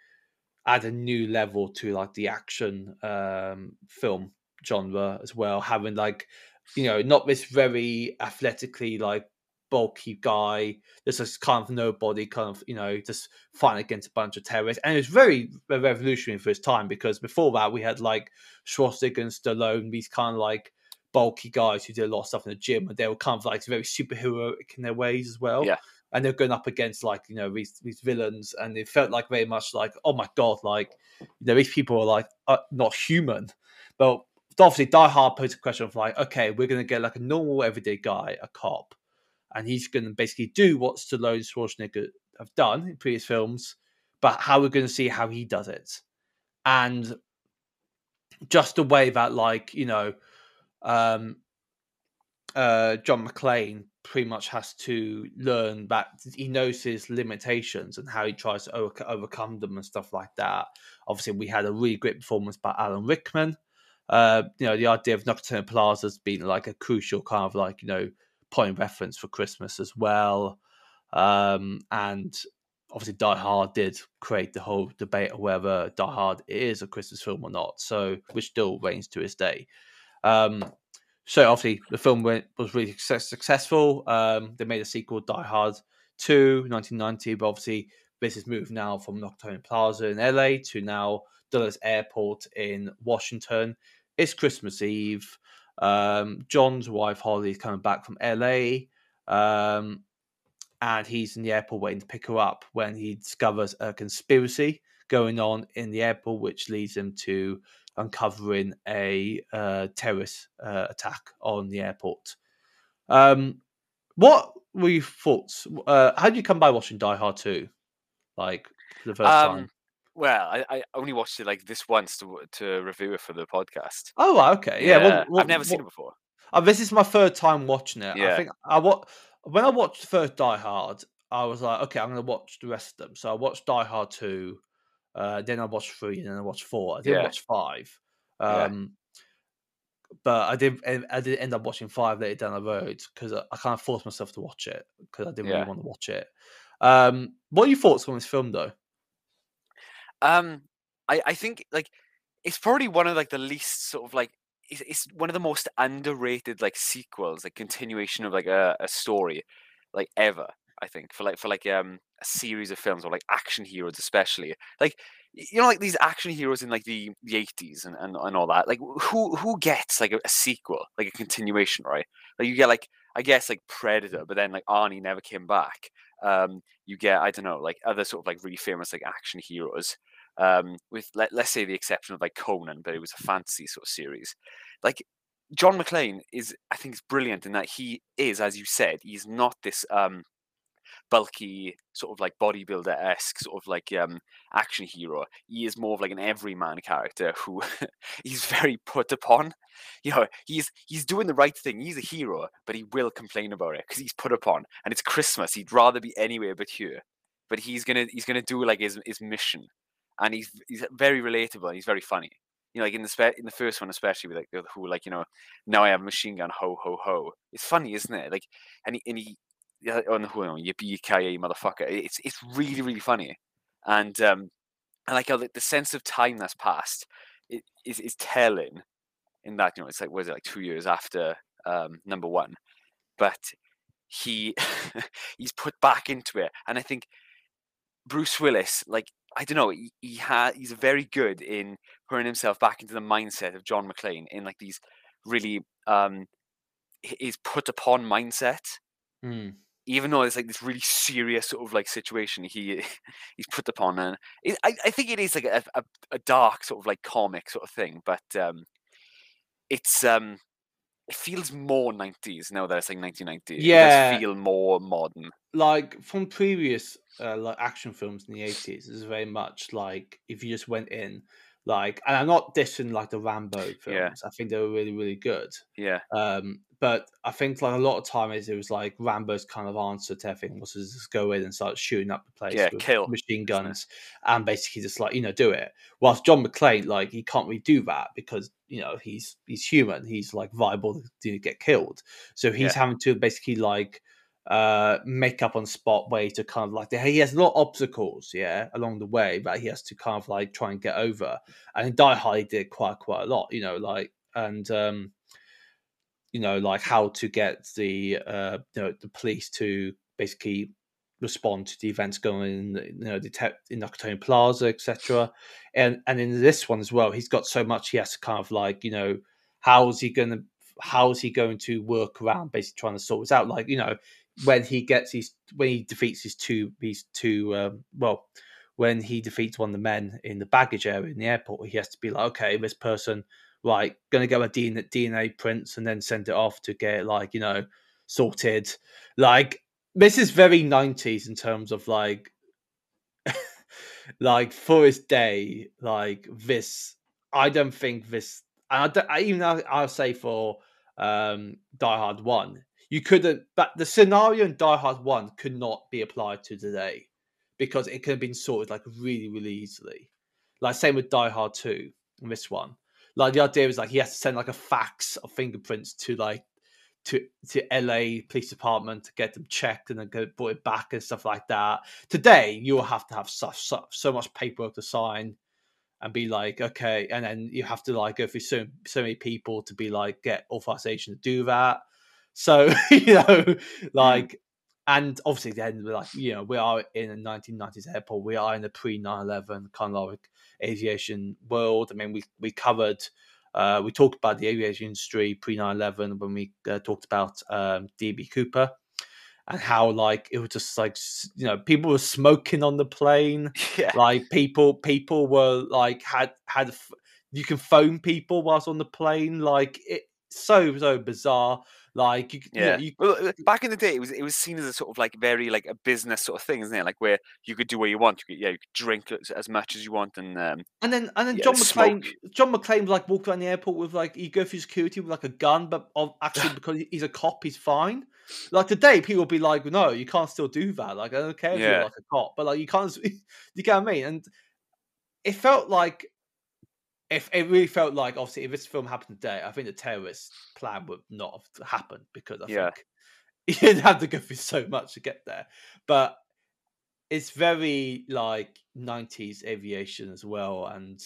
S3: add a new level to like the action um film genre as well, having like you know not this very athletically like bulky guy just this kind of nobody kind of you know just fighting against a bunch of terrorists. And it was very, very revolutionary for his time because before that we had like Schwarzenegger and Stallone these kind of like bulky guys who did a lot of stuff in the gym and they were kind of like very superheroic in their ways as well.
S4: Yeah.
S3: and they're going up against like you know these these villains and it felt like very much like oh my god like you know these people are like uh, not human. But obviously Die Hard posed a question of like okay we're going to get like a normal everyday guy a cop and he's going to basically do what Stallone Schwarzenegger have done in previous films, but how we're going to see how he does it, and just the way that like you know, um, uh, John McClane pretty much has to learn that he knows his limitations and how he tries to over- overcome them and stuff like that. Obviously, we had a really great performance by Alan Rickman. Uh, you know, the idea of Nakatomi Plaza has been like a crucial kind of like you know point of reference for Christmas as well. Um, and obviously, Die Hard did create the whole debate of whether Die Hard is a Christmas film or not. So, which still reigns to this day. Um, so, obviously, the film went, was really success, successful. Um, they made a sequel, Die Hard 2, 1990. But obviously, this is moved now from Nakatomi Plaza in LA to now Dulles Airport in Washington. It's Christmas Eve. Um, John's wife Holly is coming back from LA, um, and he's in the airport waiting to pick her up when he discovers a conspiracy going on in the airport, which leads him to uncovering a uh, terrorist uh, attack on the airport. Um, what were your thoughts? Uh, how did you come by watching Die Hard two, like for the first
S4: Um,
S3: time?
S4: Well, I, I only watched it like this once to to review it for the podcast.
S3: Oh, okay, yeah. well, well,
S4: I've never seen it before.
S3: Uh, this is my third time watching it. I think I wa- when I watched the first Die Hard, I was like, okay, I'm going to watch the rest of them. So I watched Die Hard two, uh, then I watched three, and then I watched four. I didn't
S4: Yeah.
S3: watch five,
S4: Yeah.
S3: um, but I did. I did end up watching five later down the road because I, I kind of forced myself to watch it because I didn't
S4: Yeah.
S3: really want to watch it. Um, what are your thoughts on this film, though?
S4: Um, I I think like it's probably one of like the least sort of like it's, it's one of the most underrated like sequels, like continuation of like a, a story, like ever. I think for like for like um a series of films or like action heroes especially. Like you know like these action heroes in like the the eighties and, and and all that like who who gets like a, a sequel like a continuation right? Like you get like I guess like Predator but then like Arnie never came back. Um you get I don't know like other sort of like really famous like action heroes um, with let, let's say the exception of like Conan, but it was a fantasy sort of series. Like John McClane is, I think, is brilliant in that he is, as you said, he's not this um, bulky sort of like bodybuilder esque sort of like um, action hero. He is more of like an everyman character who <laughs> he's very put upon. You know, he's he's doing the right thing. He's a hero, but he will complain about it because he's put upon. And it's Christmas. He'd rather be anywhere but here. But he's gonna he's gonna do like his his mission and he's he's very relatable he's very funny. You know, like in the spe- in the first one, especially with like the who like you know now I have a machine gun, ho ho ho. It's funny, isn't it? Like and he and he yeah, on the who yippee ki motherfucker. It's it's really really funny, and um and like how the, the sense of time that's passed it is is telling in that you know it's like was it like two years after um number one, but he <laughs> he's put back into it, and I think Bruce Willis, like I don't know, he, he had he's very good in putting himself back into the mindset of John McClane in like these really um his put upon mindset.
S3: Hmm.
S4: Even though it's like this really serious sort of like situation he <laughs> he's put upon, and it, I I think it is like a, a a dark sort of like comic sort of thing, but um it's um it feels more 90s now that it's like 1990 it
S3: Yeah.
S4: does feel more modern
S3: like from previous uh, like action films in the eighties, is very much like if you just went in, like, and I'm not dissing like the Rambo films.
S4: Yeah.
S3: I think they were really really good.
S4: yeah
S3: Um, but I think like a lot of times it was like Rambo's kind of answer to everything was to just go in and start shooting up the place
S4: Yeah,
S3: with
S4: kill,
S3: machine guns and basically just like you know do it. Whilst John McClane like he can't really do that because you know he's he's human. He's like viable to get killed. So he's
S4: Yeah.
S3: having to basically like uh make up on spot way to kind of like he has a lot of obstacles yeah along the way but he has to kind of like try and get over. And in die hard he did quite quite a lot you know like and um you know like how to get the uh you know the police to basically respond to the events going in you know detect in Nakatomi Plaza etc and and in this one as well he's got so much he has to kind of like you know how's he gonna how's he going to work around basically trying to sort this out? Like you know when he gets his when he defeats his two these two um, well when he defeats one of the men in the baggage area in the airport he has to be like okay this person right gonna go a DNA, DNA prints and then send it off to get like you know sorted. Like this is very 90s in terms of like <laughs> like for his day like this i don't think this I, I even I'll, I'll say for um die hard 1 you couldn't but the scenario in die hard 1 could not be applied to today because it could have been sorted like really really easily like same with die hard 2 and this one like the idea is like he has to send like a fax of fingerprints to like to to LA police department to get them checked and then go put it back and stuff like that. Today you'll have to have so, so, so much paperwork to sign and be like, okay, and then you have to like go through so so many people to be like get authorization to do that. So <laughs> you know, like, and obviously then we're like, you know, we are in a 1990s airport. We are in a pre 9/11 kind of like aviation world. I mean, we we covered. Uh, we talked about the aviation industry pre 9 11 when we uh, talked about um, DB Cooper and how, like, it was just like, you know, people were smoking on the plane. <laughs>
S4: yeah
S3: Like, people, people were like, had, had, you can phone people whilst on the plane. Like, it, so so bizarre. Like you, you know,
S4: Yeah.
S3: you,
S4: well, uh, back in the day, it was it was seen as a sort of like very like a business sort of thing, isn't it? Like where you could do what you want. You could, yeah, you could drink as, as much as you want, and um,
S3: and then and then
S4: Yeah,
S3: John McClane. John McClane like walk around the airport with like he go through security with like a gun, but of, actually <sighs> because he's a cop, he's fine. Like today, people will be like, "No, you can't still do that." Like I don't care if
S4: Yeah.
S3: you're like a cop, but like you can't. <laughs> You get what I mean? And it felt like if it really felt like obviously if this film happened today, I think the terrorist plan would not have happened because I
S4: Yeah.
S3: think <laughs> you'd have to go through so much to get there. But it's very like 90s aviation as well and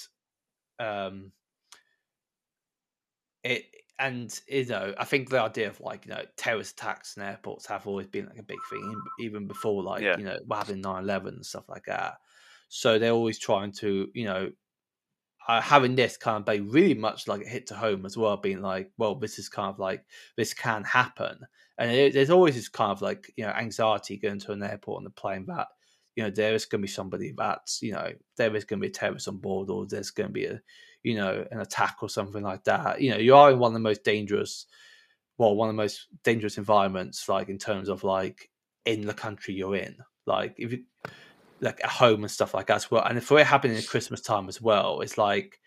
S3: um it and you know i think the idea of like you know terrorist attacks in airports have always been like a big thing even before like
S4: Yeah.
S3: you know what happened in 9-11 and stuff like that so they're always trying to you know uh, having this kind of be really much like a hit to home as well being like well this is kind of like this can happen. And it, there's always this kind of like you know anxiety going to an airport on the plane that you know there is going to be somebody that's you know there is going to be a terrorist on board or there's going to be a you know an attack or something like that. You know you are in one of the most dangerous well one of the most dangerous environments like in terms of like in the country you're in. Like if you like at home and stuff like that as well and for it happening at christmas time as well it's like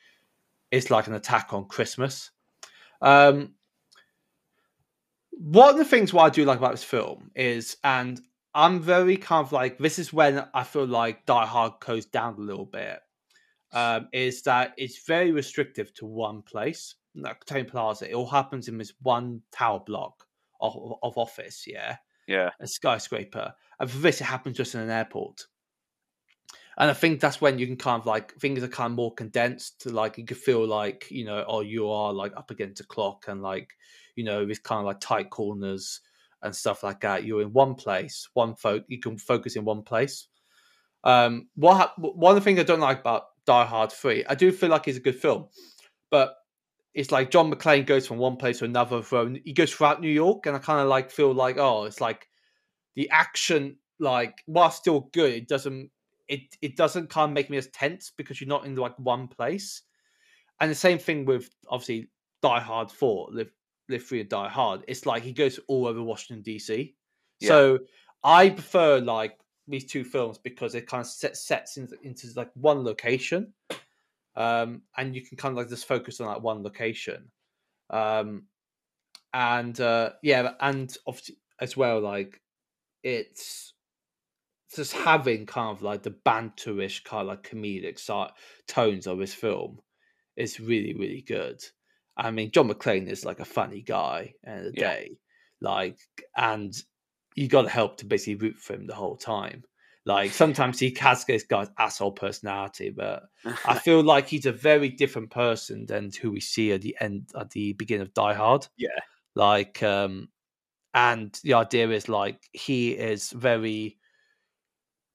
S3: it's like an attack on christmas um one of the things what I do like about this film is, and I'm very kind of like this is when I feel like Die Hard goes down a little bit. Um, is that it's very restrictive to one place, like Tony Plaza. It all happens in this one tower block of, of office, yeah,
S4: yeah,
S3: a skyscraper. And for this, it happens just in an airport. And I think that's when you can kind of like things are kind of more condensed. To like you can feel like you know, or you are like up against a clock, and like you know, with kind of like tight corners and stuff like that. You're in one place, one fo- You can focus in one place. Um, what hap- one things I don't like about Die Hard Three, I do feel like it's a good film, but it's like John McClane goes from one place to another. From he goes throughout New York, and I kind of like feel like oh, it's like the action, like while still good, it doesn't it it doesn't kind of make me as tense because you're not in like one place. And the same thing with obviously Die Hard Four, Live Live Free and Die Hard. It's like he goes all over Washington DC.
S4: Yeah.
S3: So I prefer like these two films because it kind of set, sets into, into like one location, um, and you can kind of like just focus on that one location, um, and uh, yeah, and obviously as well like it's just having kind of like the banterish kind of like comedic side tones of this film is really really good. I mean, John McClane is like a funny guy and a
S4: Yeah.
S3: day, like, and you got to help to basically root for him the whole time. Like <laughs> sometimes he has this guy's asshole personality, but I <laughs> feel like he's a very different person than who we see at the end at the beginning of Die Hard.
S4: Yeah.
S3: Like um and the idea is like he is very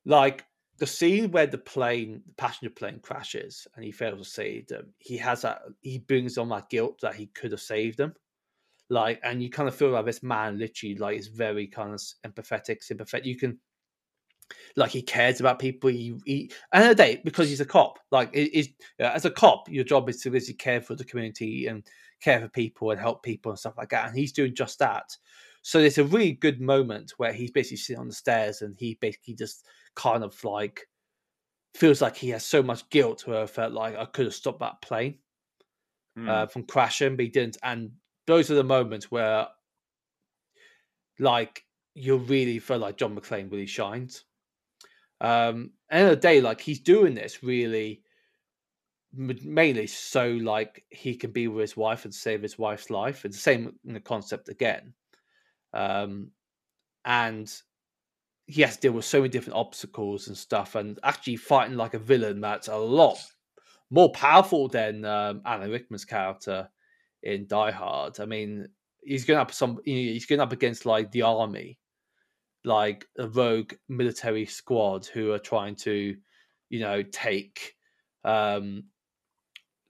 S3: like the scene where the plane the passenger plane crashes and he fails to save them, he has that he brings on that guilt that he could have saved them. Like and you kind of feel like this man literally like is very kind of empathetic, sympathetic. You can like he cares about people. He, he and a day because he's a cop. Like is as a cop, your job is to basically care for the community and care for people and help people and stuff like that. And he's doing just that. So there's a really good moment where he's basically sitting on the stairs and he basically just kind of like feels like he has so much guilt where I felt like I could have stopped that plane
S4: Hmm.
S3: uh, from crashing, but he didn't. And those are the moments where, like, you really feel like John McClane really shines. Um, end of the day, like he's doing this really mainly so like he can be with his wife and save his wife's life. It's the same in the concept again. Um, and he has to deal with so many different obstacles and stuff, and actually fighting like a villain that's a lot more powerful than um, Alan Rickman's character in Die Hard. I mean, he's going up some. He's going up against like the army, like a rogue military squad who are trying to, you know, take, um,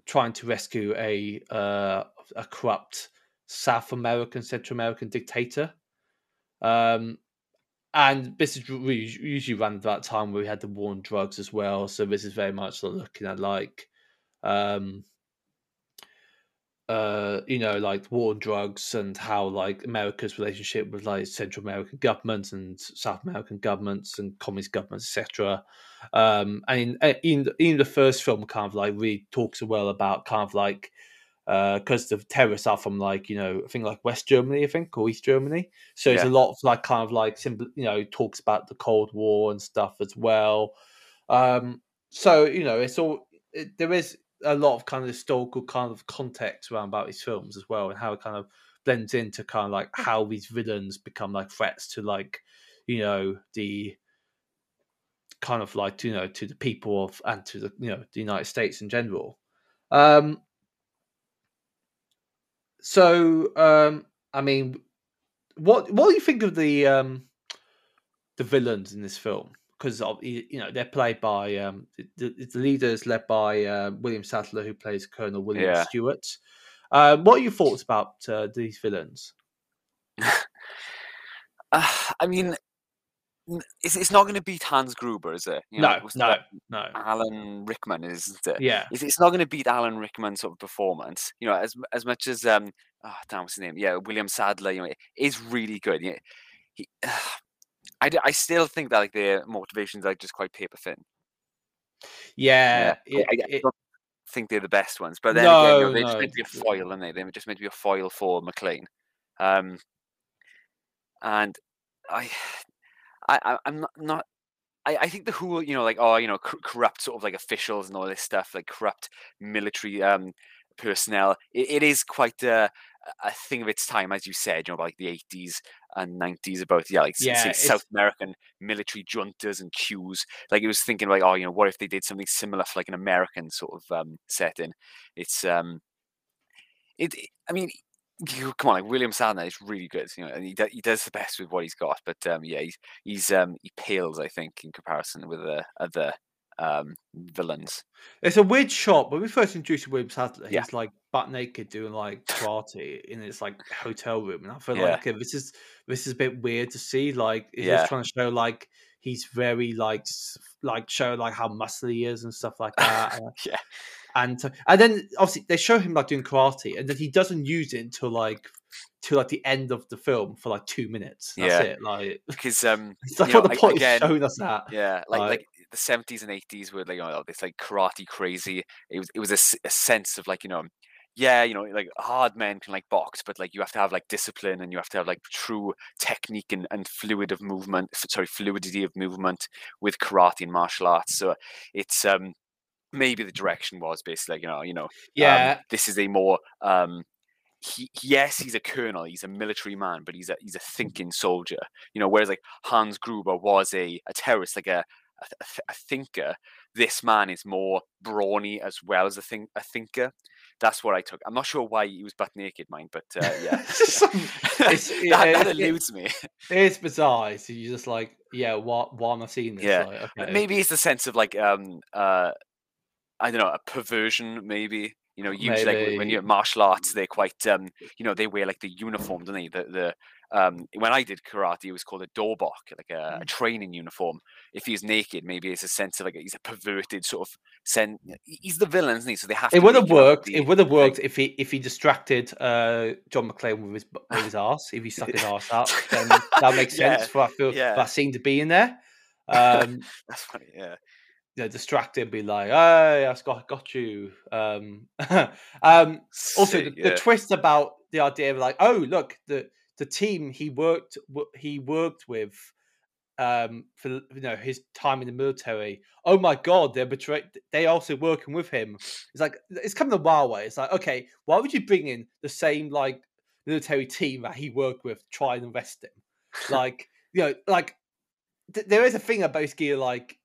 S3: trying to rescue a uh, a corrupt South American, Central American dictator. Um, and this is really usually around that time where we had the war on drugs as well. So this is very much looking at like um uh, you know, like war and drugs and how like America's relationship with like Central American governments and South American governments and communist governments, etc. Um, and in, uh, in in the first film, kind of like really talks well about kind of like because the terrorists are from like you know I think like West Germany, I think, or East Germany. So it's
S4: Yeah.
S3: a lot of like kind of like simple, you know, talks about the Cold War and stuff as well. Um, so you know, it's all it, there is a lot of kind of historical kind of context around about these films as well, and how it kind of blends into kind of like how these villains become like threats to like you know the kind of like you know to the people of and to the you know the United States in general. Um, so um, I mean, what what do you think of the um, the villains in this film? Because you know they're played by um, the, the leader is led by uh, William Sadler, who plays Colonel William
S4: Yeah.
S3: Stuart. Um, what are your thoughts about uh, these villains?
S4: Uh, <sighs> I mean, it's, it's not going to beat Hans Gruber, is it? You know,
S3: No, no, no.
S4: Alan Rickman, isn't it?
S3: Yeah,
S4: It's, it's not going to beat Alan Rickman's sort of performance. You know, as as much as um, oh, damn, what's his name? Yeah, William Sadler. You know, is really good. Yeah, he, <sighs> I, d- I still think that like their motivations are just quite paper thin.
S3: yeah.
S4: I- I,
S3: it-
S4: I
S3: it-
S4: don't think they're the best ones, but then again, you know, they're just
S3: no,
S4: meant to be a foil, aren't they? They're just meant to be a foil for McClane. Um, and I, I, I- I'm not, not I, I think the who, you know, like oh, you know, cor- corrupt sort of like officials and all this stuff, like corrupt military um personnel. It, it is quite a, a thing of its time, as you said, you know, like the 80s and 90s about yeah, like
S3: Yeah,
S4: South American military juntas and coups. Like it was thinking like, oh, you know, what if they did something similar for like an American sort of um setting? It's um, it- I mean. You, come on, like William Sadler is really good, you know, and he, do, he does the best with what he's got. But um, yeah, he's he's um he pales, I think, in comparison with the other um villains.
S3: It's a weird shot. When we first introduced William Sadler,
S4: Yeah.
S3: he's like butt naked doing like karate in his like hotel room, and I feel
S4: Yeah.
S3: like okay, this is this is a bit weird to see. Like, he's
S4: Yeah.
S3: just trying to show like he's very like like show like how muscly he is and stuff like that. <laughs>
S4: Yeah.
S3: And and then obviously they show him like doing karate, and then he doesn't use it until like till like the end of the film for like two minutes. That's
S4: Yeah.
S3: it. Like <laughs>
S4: Because um,
S3: it's like
S4: you know,
S3: what the point
S4: again,
S3: is showing us that.
S4: yeah, like
S3: Right.
S4: like the seventies and eighties were like you know, this like karate crazy. It was it was a, a sense of like you know. Yeah, you know, like hard men can like box, but like you have to have like discipline and you have to have like true technique and, and fluid of movement. Sorry, fluidity of movement with karate and martial arts. So it's um maybe the direction was basically like, you know, you know, um,
S3: Yeah,
S4: this is a more um he, yes, he's a colonel, he's a military man, but he's a he's a thinking soldier. You know, whereas like Hans Gruber was a, a terrorist, like a, a th- a thinker. This man is more brawny as well as a think a thinker. That's what I took. I'm not sure why he was butt naked, mind, but uh, yeah, <laughs> <laughs>
S3: It's <laughs> just some-
S4: that,
S3: yeah,
S4: that
S3: it-
S4: eludes me.
S3: It's bizarre. So you're just like, yeah, why, why am I seeing this?
S4: Yeah,
S3: Like, okay.
S4: maybe it's the sense of like um uh I don't know a perversion maybe you know usually like when- you're at martial arts they're quite um you know they wear like the uniform don't they the the um when I did karate it was called a dobok like a,
S3: Mm.
S4: a training uniform if he's naked maybe it's a sense of like he's a perverted sort of sense. he's the villain isn't he so they have
S3: It would have
S4: make him out to
S3: worked.
S4: be
S3: It would have worked if he if he distracted uh, John McClane with his with his ass. If he stuck his ass out, then that makes <laughs> sense
S4: Yeah,
S3: for that feel
S4: yeah.
S3: that scene to be in there. Um, <laughs>
S4: that's funny yeah
S3: you know, distract him, be like, "Hey, I got got you." Um, <laughs> um, also, the,
S4: Sick,
S3: the twist about the idea of like, oh, look, the the team he worked he worked with um for you know his time in the military oh my god they're betrayed they also working with him. It's like it's coming a while way. It's like okay why would you bring in the same like military team that he worked with to try and arrest him? Like you know like th- there is a thing about basically like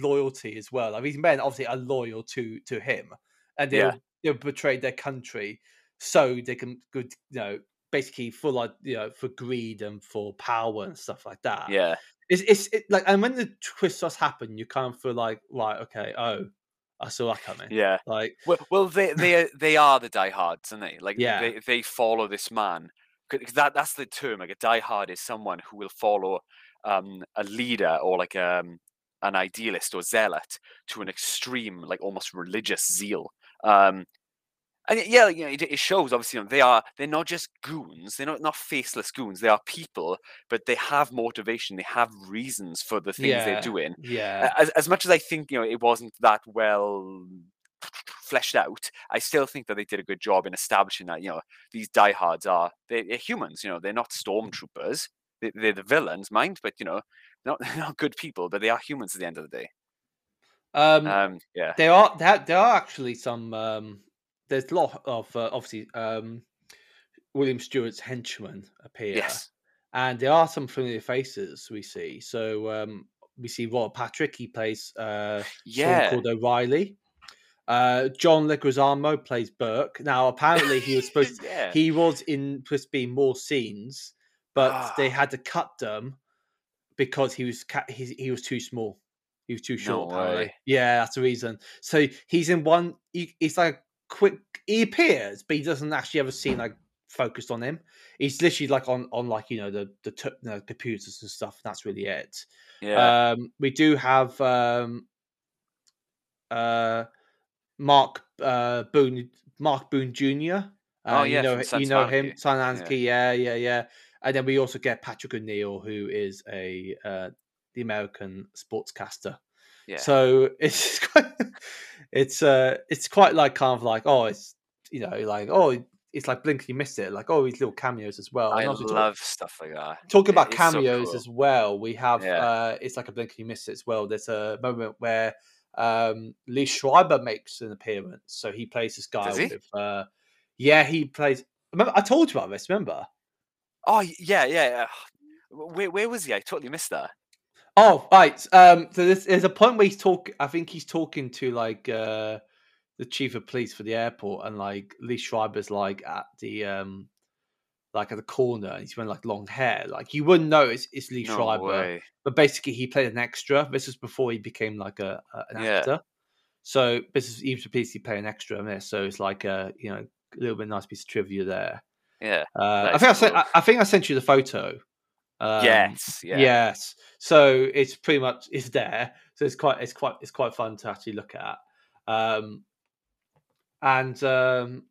S3: loyalty as well like these men obviously are loyal to to him and they'll
S4: Yeah.
S3: they'll betray their country so they can good you know basically for like you know for greed and for power and stuff like that
S4: yeah
S3: it's it's it, like, and when the twist does happen, you kind of feel like, right, okay, oh, I saw that coming.
S4: yeah
S3: Like,
S4: Well, well, they they are- they are the diehards, aren't they? Like
S3: Yeah.
S4: they they follow this man. 'Cause that that's the term. Like a diehard is someone who will follow um, a leader or like um, an idealist or zealot to an extreme, like almost religious zeal. Um, And yeah, you know, it, it shows obviously you know, they are they're not just goons. They're not not faceless goons. They are people, but they have motivation. They have reasons for the things
S3: Yeah,
S4: they're doing.
S3: Yeah,
S4: As as much as I think you know it wasn't that well fleshed out, I still think that they did a good job in establishing that you know these diehards are they, they're humans. You know, they're not stormtroopers. They, they're the villains, mind, but you know, not they're <laughs> not good people, but they are humans at the end of the day.
S3: um,
S4: Um, yeah,
S3: there are there, there are actually some. Um, there's a lot of uh, obviously um, William Stuart's henchmen appear.
S4: yes,
S3: and there are some familiar faces we see. So um, we see Robert Patrick. He plays uh,
S4: yeah,
S3: called O'Reilly. Uh, John Leguizamo plays Burke. Now, apparently, he was <laughs> supposed
S4: yeah.
S3: he was in supposed to be more scenes, but they
S4: Ah.
S3: had to cut them because he was ca- he, he was too small. He was too short.
S4: No
S3: apparently. Yeah, that's the reason. So he's in one. He, he's like quick. He appears, but he doesn't actually ever seem like focused on him. He's literally like on on like you know the the t- you know, computers and stuff. That's really it.
S4: yeah.
S3: Um, we do have um, uh, Mark uh, Boone, Mark Boone Jr. Uh,
S4: Oh,
S3: you
S4: yeah,
S3: know, hi-
S4: Sons
S3: you know him,
S4: Anarchy.
S3: Son
S4: Yeah.
S3: Yeah, yeah, yeah. And then we also get Patrick O'Neill, who is a uh, the American sportscaster.
S4: Yeah.
S3: So <laughs> it's quite, it's uh, it's quite like kind of like oh, it's you know like oh, it's like blink you missed it, like oh, these little cameos as well.
S4: I
S3: also talk-
S4: love stuff like that.
S3: Talking about
S4: it's so
S3: cameos
S4: cool.
S3: as well, we have
S4: Yeah.
S3: uh it's like a blink you miss it as well. There's a moment where um Liev Schreiber makes an appearance. So he plays this guy
S4: Does he?
S3: with uh yeah, he plays remember I told you about this, remember?
S4: Oh yeah, yeah. yeah. <sighs> Where where was he? I totally missed that.
S3: Oh, right. Um so there's, there's a point where he's talk I think he's talking to like uh the chief of police for the airport and like Liev Schreiber's like at the um like at the corner and he's wearing like long hair. Like you wouldn't know it's, it's Liev
S4: No
S3: Schreiber.
S4: way.
S3: but basically he played an extra. This is before he became like a, a an
S4: Yeah.
S3: actor. So this is he was basically playing an extra in this. So it's like a you know a little bit nice piece of trivia there.
S4: Yeah.
S3: Uh, I think I sent. I, I think I sent you the photo. Um,
S4: yes. Yeah.
S3: Yes. So it's pretty much it's there. So it's quite it's quite it's quite fun to actually look at. Um, and um,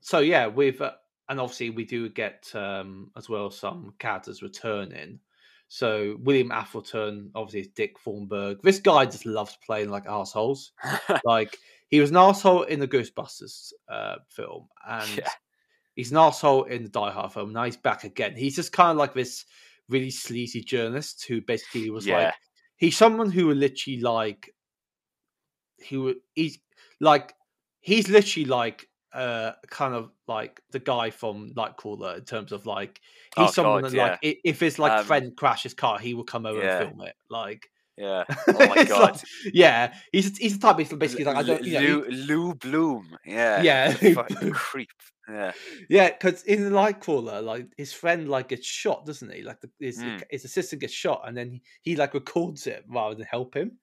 S3: so yeah, we've uh, and obviously we do get um, as well some characters returning. So William Atherton, obviously is Dick Thornburg. This guy just loves playing like assholes. <laughs> like he was an asshole in the Ghostbusters uh, film, and
S4: Yeah.
S3: He's an asshole in the Die Hard film. Now he's back again. He's just kind of like this really sleazy journalist who basically was
S4: Yeah.
S3: like he's someone who would literally like he would he's like he's literally like uh kind of like the guy from Nightcrawler in terms of like he's
S4: Oh,
S3: someone
S4: God,
S3: that like if his like
S4: Um,
S3: friend crashes car he will come over
S4: yeah.
S3: and film it like
S4: Yeah. <laughs> Oh my god.
S3: like- yeah he's he's the type of basically like I don't you know, he-
S4: Lou, Lou Bloom. Yeah.
S3: Yeah,
S4: fucking creep. Yeah.
S3: Yeah, because in the Nightcrawler, like his friend like gets shot, doesn't he? Like the, his
S4: Mm.
S3: his assistant gets shot, and then he, he like records it rather than help him.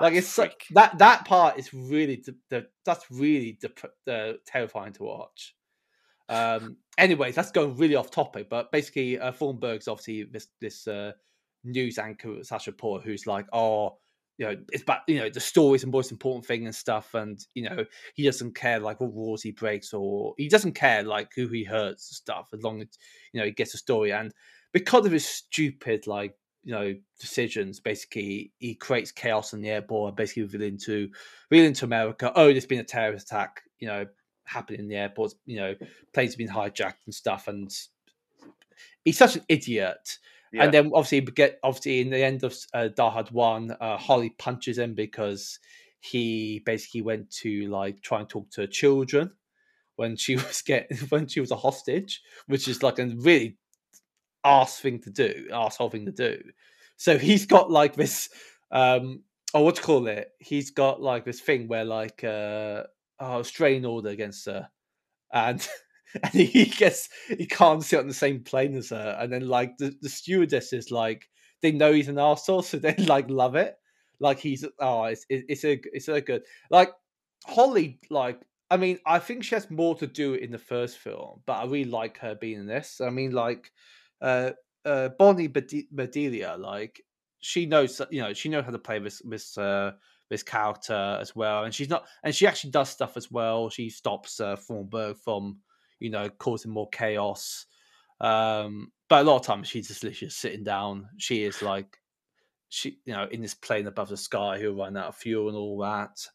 S3: Like it's
S4: freak.
S3: that that part is really de- the that's really dep- uh, terrifying to watch. Um. Anyways, that's going really off topic, but basically, uh, Thornburg's obviously this this uh, news anchor Sasha Poor who's like, oh, you know, it's about you know the story's the most important thing and stuff, and you know he doesn't care like what rules he breaks or he doesn't care like who he hurts and stuff as long as you know he gets a story. And because of his stupid like you know decisions basically he creates chaos in the airport and basically revealing to revealing to america oh there's been a terrorist attack you know happening in the airports you know planes have been hijacked and stuff. And he's such an idiot
S4: Yeah.
S3: and then obviously get obviously in the end of uh, Die Hard One, uh, Holly punches him because he basically went to like try and talk to children when she <laughs> was get when she was a hostage, which is like a really ass thing to do, asshole thing to do. So he's got like this um oh what to call it? He's got like this thing where like uh oh restraining order against her and <laughs> <laughs> and he gets he can't sit on the same plane as her and then like the, the stewardess is like they know he's an arsehole so <laughs> they like love it like he's oh it's it's a it's a good like holly like i mean i think she has more to do in the first film but i really like her being in this i mean like uh uh bonnie bedelia like she knows you know she knows how to play this this uh this character as well. And she's not, and she actually does stuff as well. She stops uh, Thornburg from, you know, causing more chaos. Um, but a lot of times she's just literally sitting down. She is like, she, you know, in this plane above the sky, who'll run out of fuel and all that.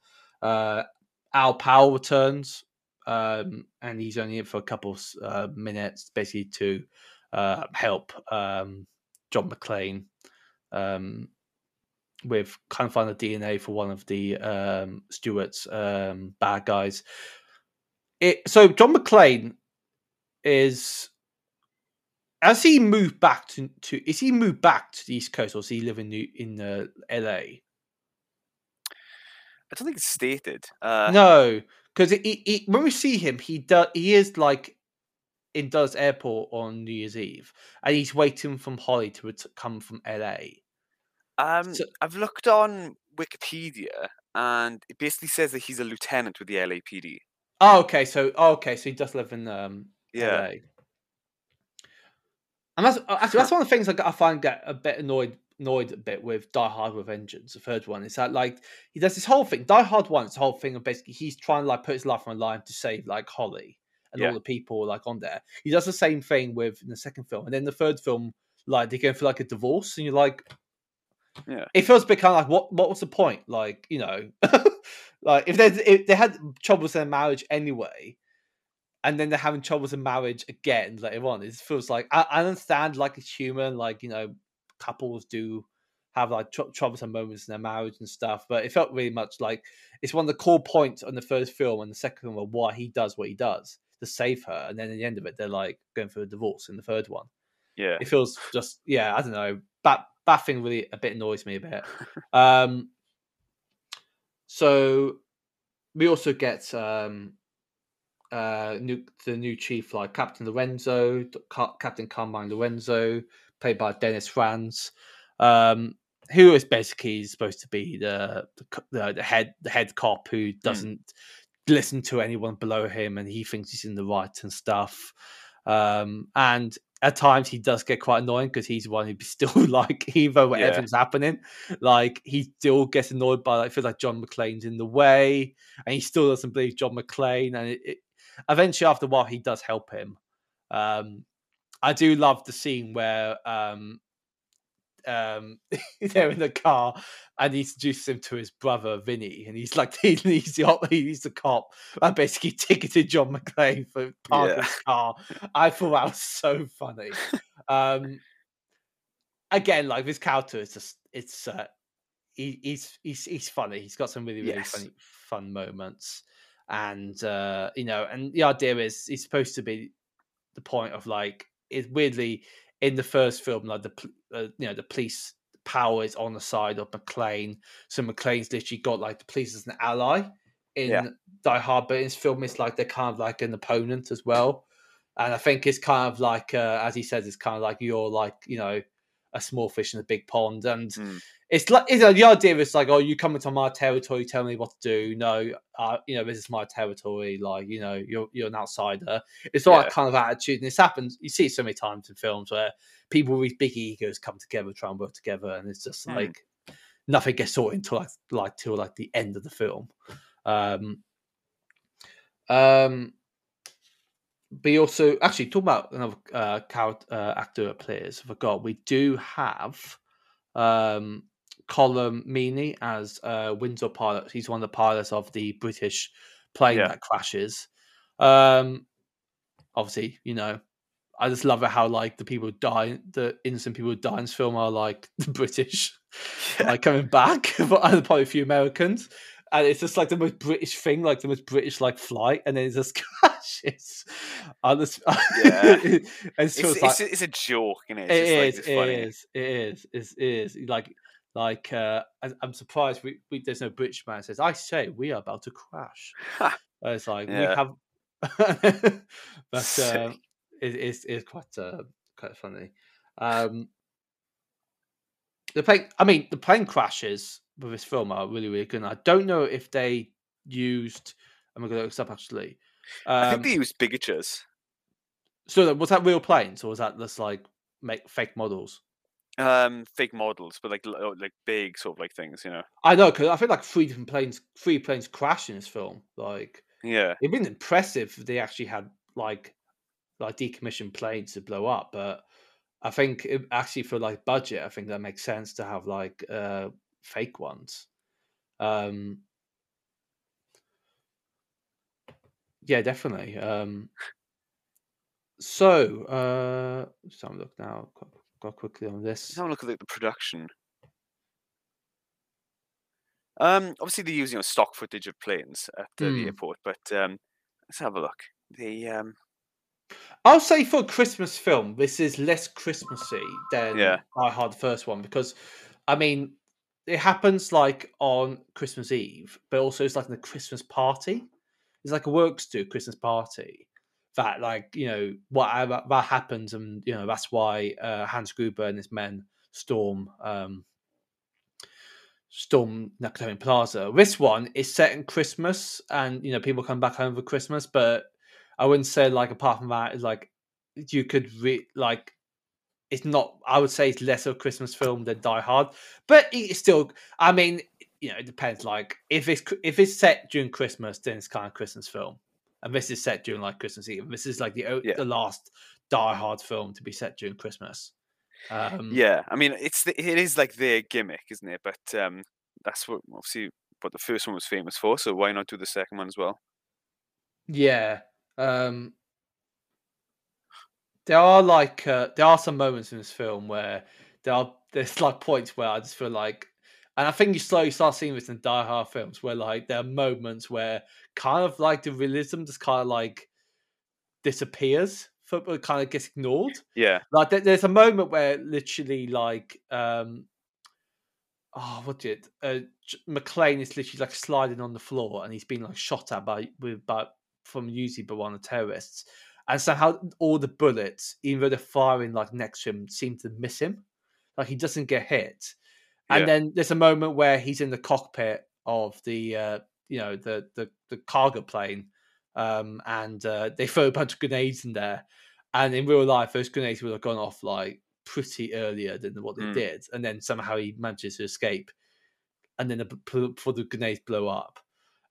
S3: Uh, Al Powell returns, um, and he's only in for a couple uh, minutes, basically to uh, help um, John McClane um, with kind of find the DNA for one of the um, Stuart's um, bad guys. It so John McClane is as he moved back to, to is he moved back to the East Coast or is he living in in uh, L.A.
S4: I don't think it's stated. Uh,
S3: no, because when we see him, he does he is like in Dulles Airport on New Year's Eve, and he's waiting from Holly to ret- come from LA.
S4: Um,
S3: So-
S4: I've looked on Wikipedia, and it basically says that he's a lieutenant with the LAPD.
S3: Oh, okay. So, oh, okay. So he does live in um,
S4: Yeah.
S3: LA. And that's uh, actually that's <laughs> one of the things I, I find get a bit annoyed annoyed a bit with Die Hard with Vengeance, the third one. Is that like he does this whole thing. Die Hard one, it's the whole thing of basically he's trying to like put his life on the line to save like Holly and
S4: Yeah.
S3: all the people like on there. He does the same thing with in the second film, and then the third film, like they go for like a divorce, and you're like,
S4: Yeah.
S3: it feels a bit kind of like what what was the point? Like you know, <laughs> like if they if they had troubles in their marriage anyway, and then they're having troubles in marriage again later on. It feels like I, I understand like it's human, like you know, couples do have like tr- troublesome moments in their marriage and stuff, but it felt really much like it's one of the core points on the first film and the second one why he does what he does to save her, and then at the end of it, they're like going for a divorce in the third one.
S4: Yeah.
S3: It feels just yeah, I don't know. That that thing really a bit annoys me a bit. um so we also get um uh new the new chief like Captain Lorenzo, Ca- Captain Carmine Lorenzo, played by Dennis Franz, um, who is basically supposed to be the the, the, the head the head cop who doesn't listen to anyone below him and he thinks he's in the right and stuff. Um, and at times he does get quite annoying because he's the one who's <laughs> still like even when
S4: Yeah.
S3: everything's happening, like he still gets annoyed by like feels like John McClane's in the way, and he still doesn't believe John McClane. And it, it, eventually, after a while, he does help him. Um, I do love the scene where um, um, <laughs> they're in the car and he introduces him to his brother Vinny, and he's like <laughs> he, he's the he's the cop and basically <laughs> ticketed John McClane for parking
S4: Yeah.
S3: his car. I thought that was so funny. um, again, like this character is just it's uh, he, he's he's he's funny. He's got some really really
S4: Yes.
S3: funny fun moments, and uh, you know, and the idea is he's supposed to be the point of like it weirdly in the first film like the uh, you know the police power is on the side of McClane, so McClane's literally got like the police as an ally in
S4: Yeah.
S3: Die Hard, but in this film it's like they're kind of like an opponent as well. And I think it's kind of like, uh, as he says, it's kind of like you're like, you know, a small fish in a big pond. And
S4: Mm.
S3: It's like, you know, the idea is like, oh, you come into my territory, tell me what to do. No, uh, you know, this is my territory. Like, you know, you're you're an outsider. It's all
S4: Yeah.
S3: that kind of attitude. And this happens, you see it so many times in films where people with big egos come together, try and work together. And it's just
S4: Mm.
S3: like, nothing gets sorted until like, like, till like the end of the film. Um, um, but he also actually talk about another uh, character uh, actor that plays. I forgot. We do have um, Colm Meaney as uh, Windsor pilot. He's one of the pilots of the British plane
S4: Yeah.
S3: that crashes. Um, obviously, you know, I just love it how like the people die, the innocent people who die in this film are like <laughs> the British, like coming back, but and probably a few Americans. And it's just like the most British thing, like the most British like flight, and then it just <laughs> crashes. I just, <laughs>
S4: Yeah. It's, it's,
S3: like
S4: a, it's a joke, is
S3: it
S4: it? It's like,
S3: is,
S4: it's
S3: it is, it is, it's- it is. Like, like uh, I, I'm surprised we, we there's no British man says, "I say we are about to crash." Uh, It's like
S4: Yeah.
S3: we have, <laughs> but uh, it, it's it's quite uh, quite funny. Um, the plane, I mean, the plane crashes with this film are really really good. And I don't know if they used. I'm gonna look this up actually.
S4: I
S3: Um,
S4: think they use bigatures.
S3: so was that real planes or was that just like make fake models?
S4: Um fake models, but like uh, like big sort of like things, you know.
S3: I know because I think like three different planes, three planes crash in this film. Like
S4: Yeah,
S3: it'd been impressive if they actually had like like decommissioned planes to blow up, but I think it, actually for like budget, I think that makes sense to have like uh fake ones. Um Yeah, definitely. Um so uh just have a look now. Go, quickly on this.
S4: let's have a look at the, the production. Um, obviously they use you know stock footage of planes at the
S3: Hmm.
S4: airport, but um, let's have a look. The um,
S3: I'll say for a Christmas film, this is less Christmassy than
S4: Yeah.
S3: Die Hard the first one because, I mean, it happens like on Christmas Eve, but also it's like in a Christmas party. It's like a works to Christmas party that, like, you know, whatever that happens, and you know that's why uh, Hans Gruber and his men storm um, storm Nakatomi Plaza. This one is set in Christmas, and you know people come back home for Christmas, but I wouldn't say like apart from that, like you could re- like it's not. I would say it's less of a Christmas film than Die Hard, but it's still. I mean, you know, it depends. Like if it's if it's set during Christmas, then it's kind of Christmas film, and this is set during like Christmas Eve. This is like the
S4: Yeah.
S3: the last Die Hard film to be set during Christmas. Um,
S4: yeah, I mean it's the, it is like their gimmick, isn't it? But um, that's what obviously what the first one was famous for. So why not do the second one as well?
S3: Yeah. Um there are like uh, there are some moments in this film where there are there's like points where I just feel like and I think you slowly start seeing this in Die Hard films where like there are moments where kind of like the realism just kind of like disappears, football kind of gets ignored.
S4: Yeah,
S3: Like there, there's a moment where literally like um oh what did uh McClane is literally like sliding on the floor and he's being like shot at by with by from usually by one of the terrorists. And somehow all the bullets, even though they're firing like next to him, seem to miss him. Like he doesn't get hit. And
S4: Yeah.
S3: then there's a moment where he's in the cockpit of the uh you know the the, the cargo plane um and uh, they throw a bunch of grenades in there and in real life those grenades would have gone off like pretty earlier than what they
S4: Mm.
S3: did and then somehow he manages to escape and then the, before the grenades blow up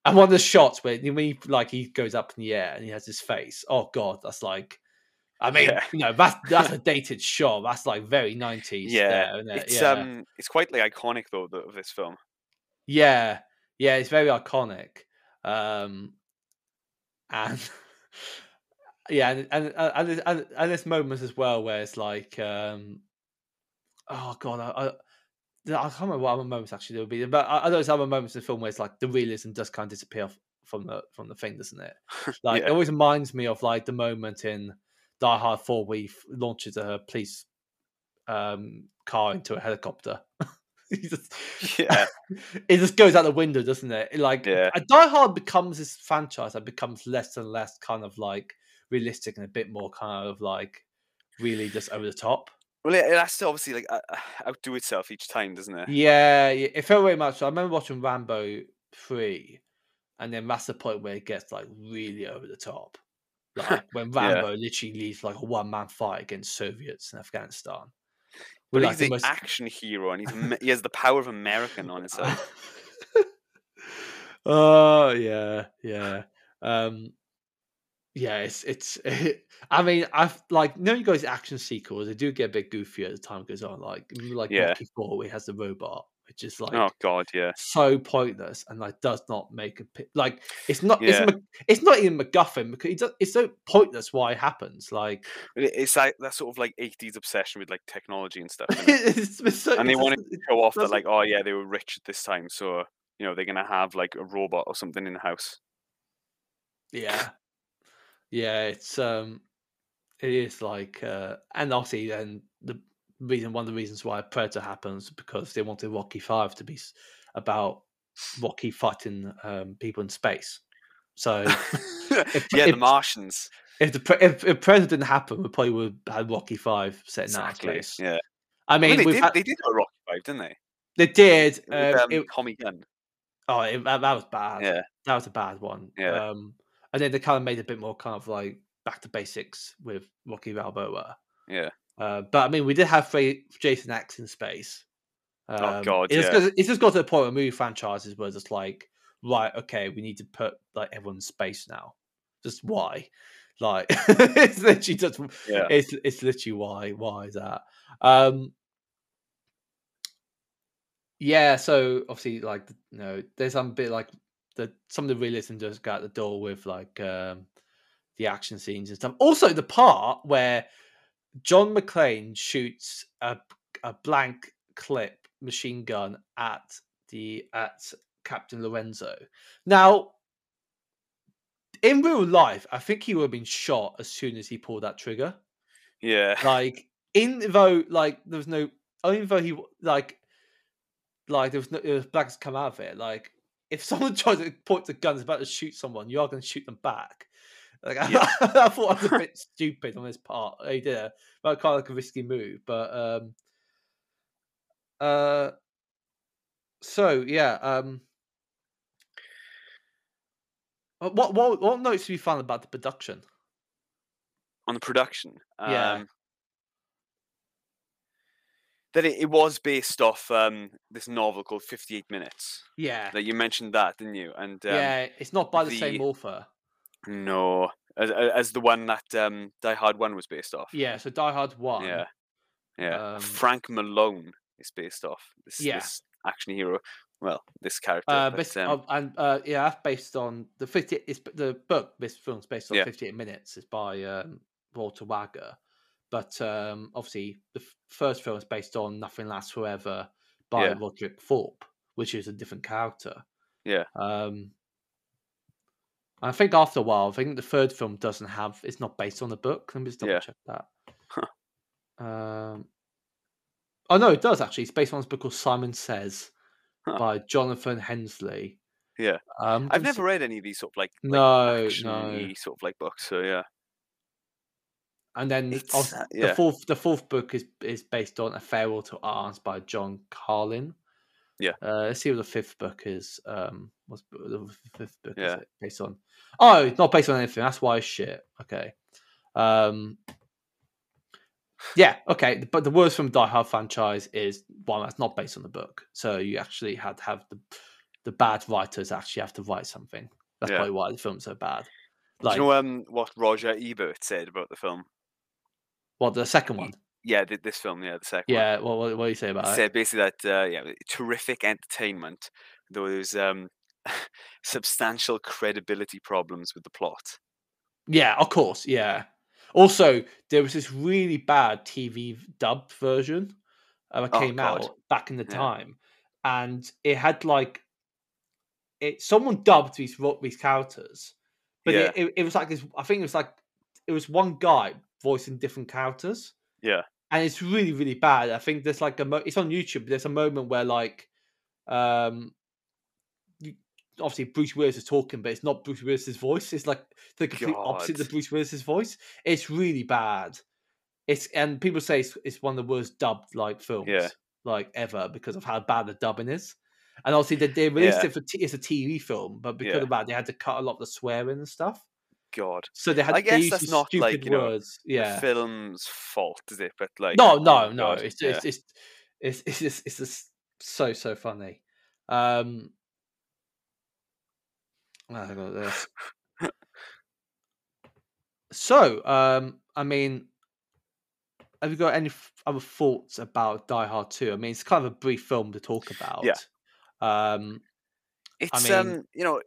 S3: and one of the shots where when he like he goes up in the air and he has his face oh god that's like i mean
S4: Yeah.
S3: you know that's that's a <laughs> dated shot that's like very 90s
S4: yeah.
S3: there, it?
S4: It's
S3: yeah.
S4: um, it's quite like iconic though the, of this film.
S3: Yeah, yeah, it's very iconic. Um, and <laughs> yeah, and and and, and, there's- and, and there's moments as well where it's like, um, oh god, I, I, I can't remember what other moments actually there would be, but I, I know there's other moments in the film where it's like the realism does kind of disappear from the from the thing, doesn't it? <laughs> Like it always reminds me of like the moment in Die Hard Four where he f- launches a police um car into a helicopter. <laughs> He just-
S4: Yeah, <laughs>
S3: it just goes out the window, doesn't it? It, Like
S4: Yeah.
S3: a Die Hard becomes this franchise that becomes less and less kind of like realistic and a bit more kind of like really just over the top.
S4: well, it, it has to obviously like uh, <sighs> outdo itself each time, doesn't it?
S3: Yeah, yeah, it felt very much. I remember watching Rambo three, and then that's the point where it gets like really over the top. Like <laughs> when
S4: Yeah.
S3: Rambo literally leads like a one man fight against Soviets in Afghanistan.
S4: But
S3: With,
S4: he's
S3: the most-
S4: action hero, and he's he has the power of American on his side. <laughs>
S3: oh yeah, yeah. Um yeah, it's it's <laughs> I mean, I've like know you guys action sequels, they do get a bit goofier as time goes on. Like like
S4: Yeah.
S3: Rocky Four where he has the robot, which is like
S4: oh God, yeah,
S3: so pointless and like does not make a like it's not it's,
S4: Yeah.
S3: Mac- it's not even MacGuffin because it does, it's so pointless why it happens. Like
S4: it's like that sort of like '80s obsession with like technology and stuff. <laughs>
S3: it's, it's so,
S4: and they
S3: it's
S4: wanted to show off that like, oh yeah, they were rich at this time, so you know they're gonna have like a robot or something in the house.
S3: Yeah. Yeah, it's um it is like uh and obviously then the reason one of the reasons why Predator happens because they wanted Rocky Five to be about Rocky fighting um people in space. So <laughs>
S4: yeah,
S3: if-
S4: the Martians.
S3: if the if, if Predator didn't happen, we probably would have had Rocky Five set in
S4: Exactly.
S3: space.
S4: Yeah.
S3: I
S4: I
S3: mean,
S4: mean, they did.
S3: had-
S4: They did a Rocky Five, didn't they?
S3: they did.
S4: With
S3: Um,
S4: um,
S3: it-
S4: Tommy Gunn.
S3: oh, it, that, that was bad.
S4: Yeah.
S3: that was a bad one.
S4: Yeah.
S3: Um, and then they kind of made it a bit more kind of like back to basics with Rocky Balboa.
S4: Yeah.
S3: Uh, but I mean, we did have Jason X in space.
S4: Oh,
S3: Um,
S4: God,
S3: It's,
S4: yeah.
S3: just, it's just got to the point where movie franchises were just like, right, okay, we need to put like everyone in space now. Just why? Like, <laughs> it's literally just,
S4: Yeah.
S3: it's it's literally why. Why is that? Um, yeah. So obviously, like, you know, there's some bit like the some of the realism just go out the door with like um the action scenes and stuff. Also, the part where John McClane shoots a a blank clip machine gun at the at Captain Lorenzo. Now, in real life, I think he would have been shot as soon as he pulled that trigger.
S4: Yeah.
S3: Like, in though, like there was no, only though he like, like there was no there was blacks come out of it. Like, if <laughs> someone tries to point the gun, is about to shoot someone, you are going to shoot them back. Like, <laughs>
S4: Yeah.
S3: I, thought I was a <laughs> bit stupid on this part. He did it, but kind of like a risky move. But um, uh, so yeah, um, uh, what what what notes have you found about the production?
S4: on the production.
S3: Yeah.
S4: Um, that it, it was based off um, this novel called Fifty Eight Minutes.
S3: Yeah,
S4: That you mentioned that, didn't you? And um,
S3: yeah, it's not by the, same author.
S4: No, as, as the one that um, Die Hard One was based off.
S3: Yeah, so Die Hard One.
S4: yeah, yeah.
S3: um,
S4: Frank Malone is based off this,
S3: Yeah.
S4: this action hero. Well, this character.
S3: Uh,
S4: but,
S3: based,
S4: um,
S3: and uh, yeah, that's based on the fifty. It's the book. This film's based on
S4: Yeah.
S3: fifty-eight minutes. Is by um, Walter Wager, but um, obviously the f- first film is based on Nothing Lasts Forever by
S4: Yeah.
S3: Roderick Thorp, which is a different character.
S4: Yeah.
S3: Um, I think after a while, I think the third film doesn't have. It's not based on the book. Let me just double
S4: Yeah.
S3: check that. Um, oh no, it does actually. It's based on this book called Simon Says
S4: Huh.
S3: by Jonathan Hensleigh.
S4: Yeah.
S3: Um,
S4: I've never read any of these sort of like, like
S3: No, no.
S4: sort of like books. So yeah,
S3: And then of-
S4: uh,
S3: the fourth the fourth book is is based on A Farewell to Arms by John Carlin.
S4: Yeah.
S3: Uh, let's see what the fifth book is. Um, what's the fifth book
S4: Yeah.
S3: is it based on? Oh, it's not based on anything. That's why it's shit. Okay. Um. Yeah. Okay. But the worst from Die Hard franchise is one that's not based on the book. So you actually had to have the the bad writers actually have to write something. That's
S4: Yeah.
S3: probably why the film's so bad.
S4: do
S3: Like
S4: you know um, what Roger Ebert said about the film?
S3: what the second one?
S4: Yeah, th- this film. Yeah, the second. one.
S3: Yeah. What, what, what do you say about
S4: He
S3: it?
S4: basically that uh, yeah, terrific entertainment. Though there's um, <laughs> substantial credibility problems with the plot.
S3: Yeah, of course. Yeah. Also, there was this really bad TV dubbed version uh, that
S4: Oh,
S3: came
S4: God.
S3: out back in the
S4: Yeah.
S3: time, and it had like it. Someone dubbed these ro- these characters, but
S4: Yeah.
S3: it, it, it was like this. I think it was like it was one guy voicing different characters.
S4: Yeah.
S3: And it's really really bad. I think there's like a mo- it's on YouTube. There's a moment where like um. You, obviously, Bruce Willis is talking, but it's not Bruce Willis's voice. It's like the complete opposite of Bruce Willis's voice. It's really bad. It's and people say it's, it's one of the worst dubbed like films like ever because of how bad the dubbing is. And obviously they, they released
S4: Yeah.
S3: it for t- it's a TV film, but because
S4: Yeah.
S3: of that they had to cut a lot of the swearing and stuff.
S4: God,
S3: So they had
S4: I guess that's
S3: these
S4: not,
S3: stupid
S4: like, you know,
S3: words. Yeah.
S4: the film's fault, is it? But like,
S3: No,
S4: oh
S3: no, no.
S4: God,
S3: It's
S4: yeah.
S3: it's it's it's it's just it's just so so funny. Um I got this. So, um, I mean, have you got any other thoughts about Die Hard 2? I mean, it's kind of a brief film to talk about. Yeah. Um,
S4: It's
S3: mean-
S4: um, you know,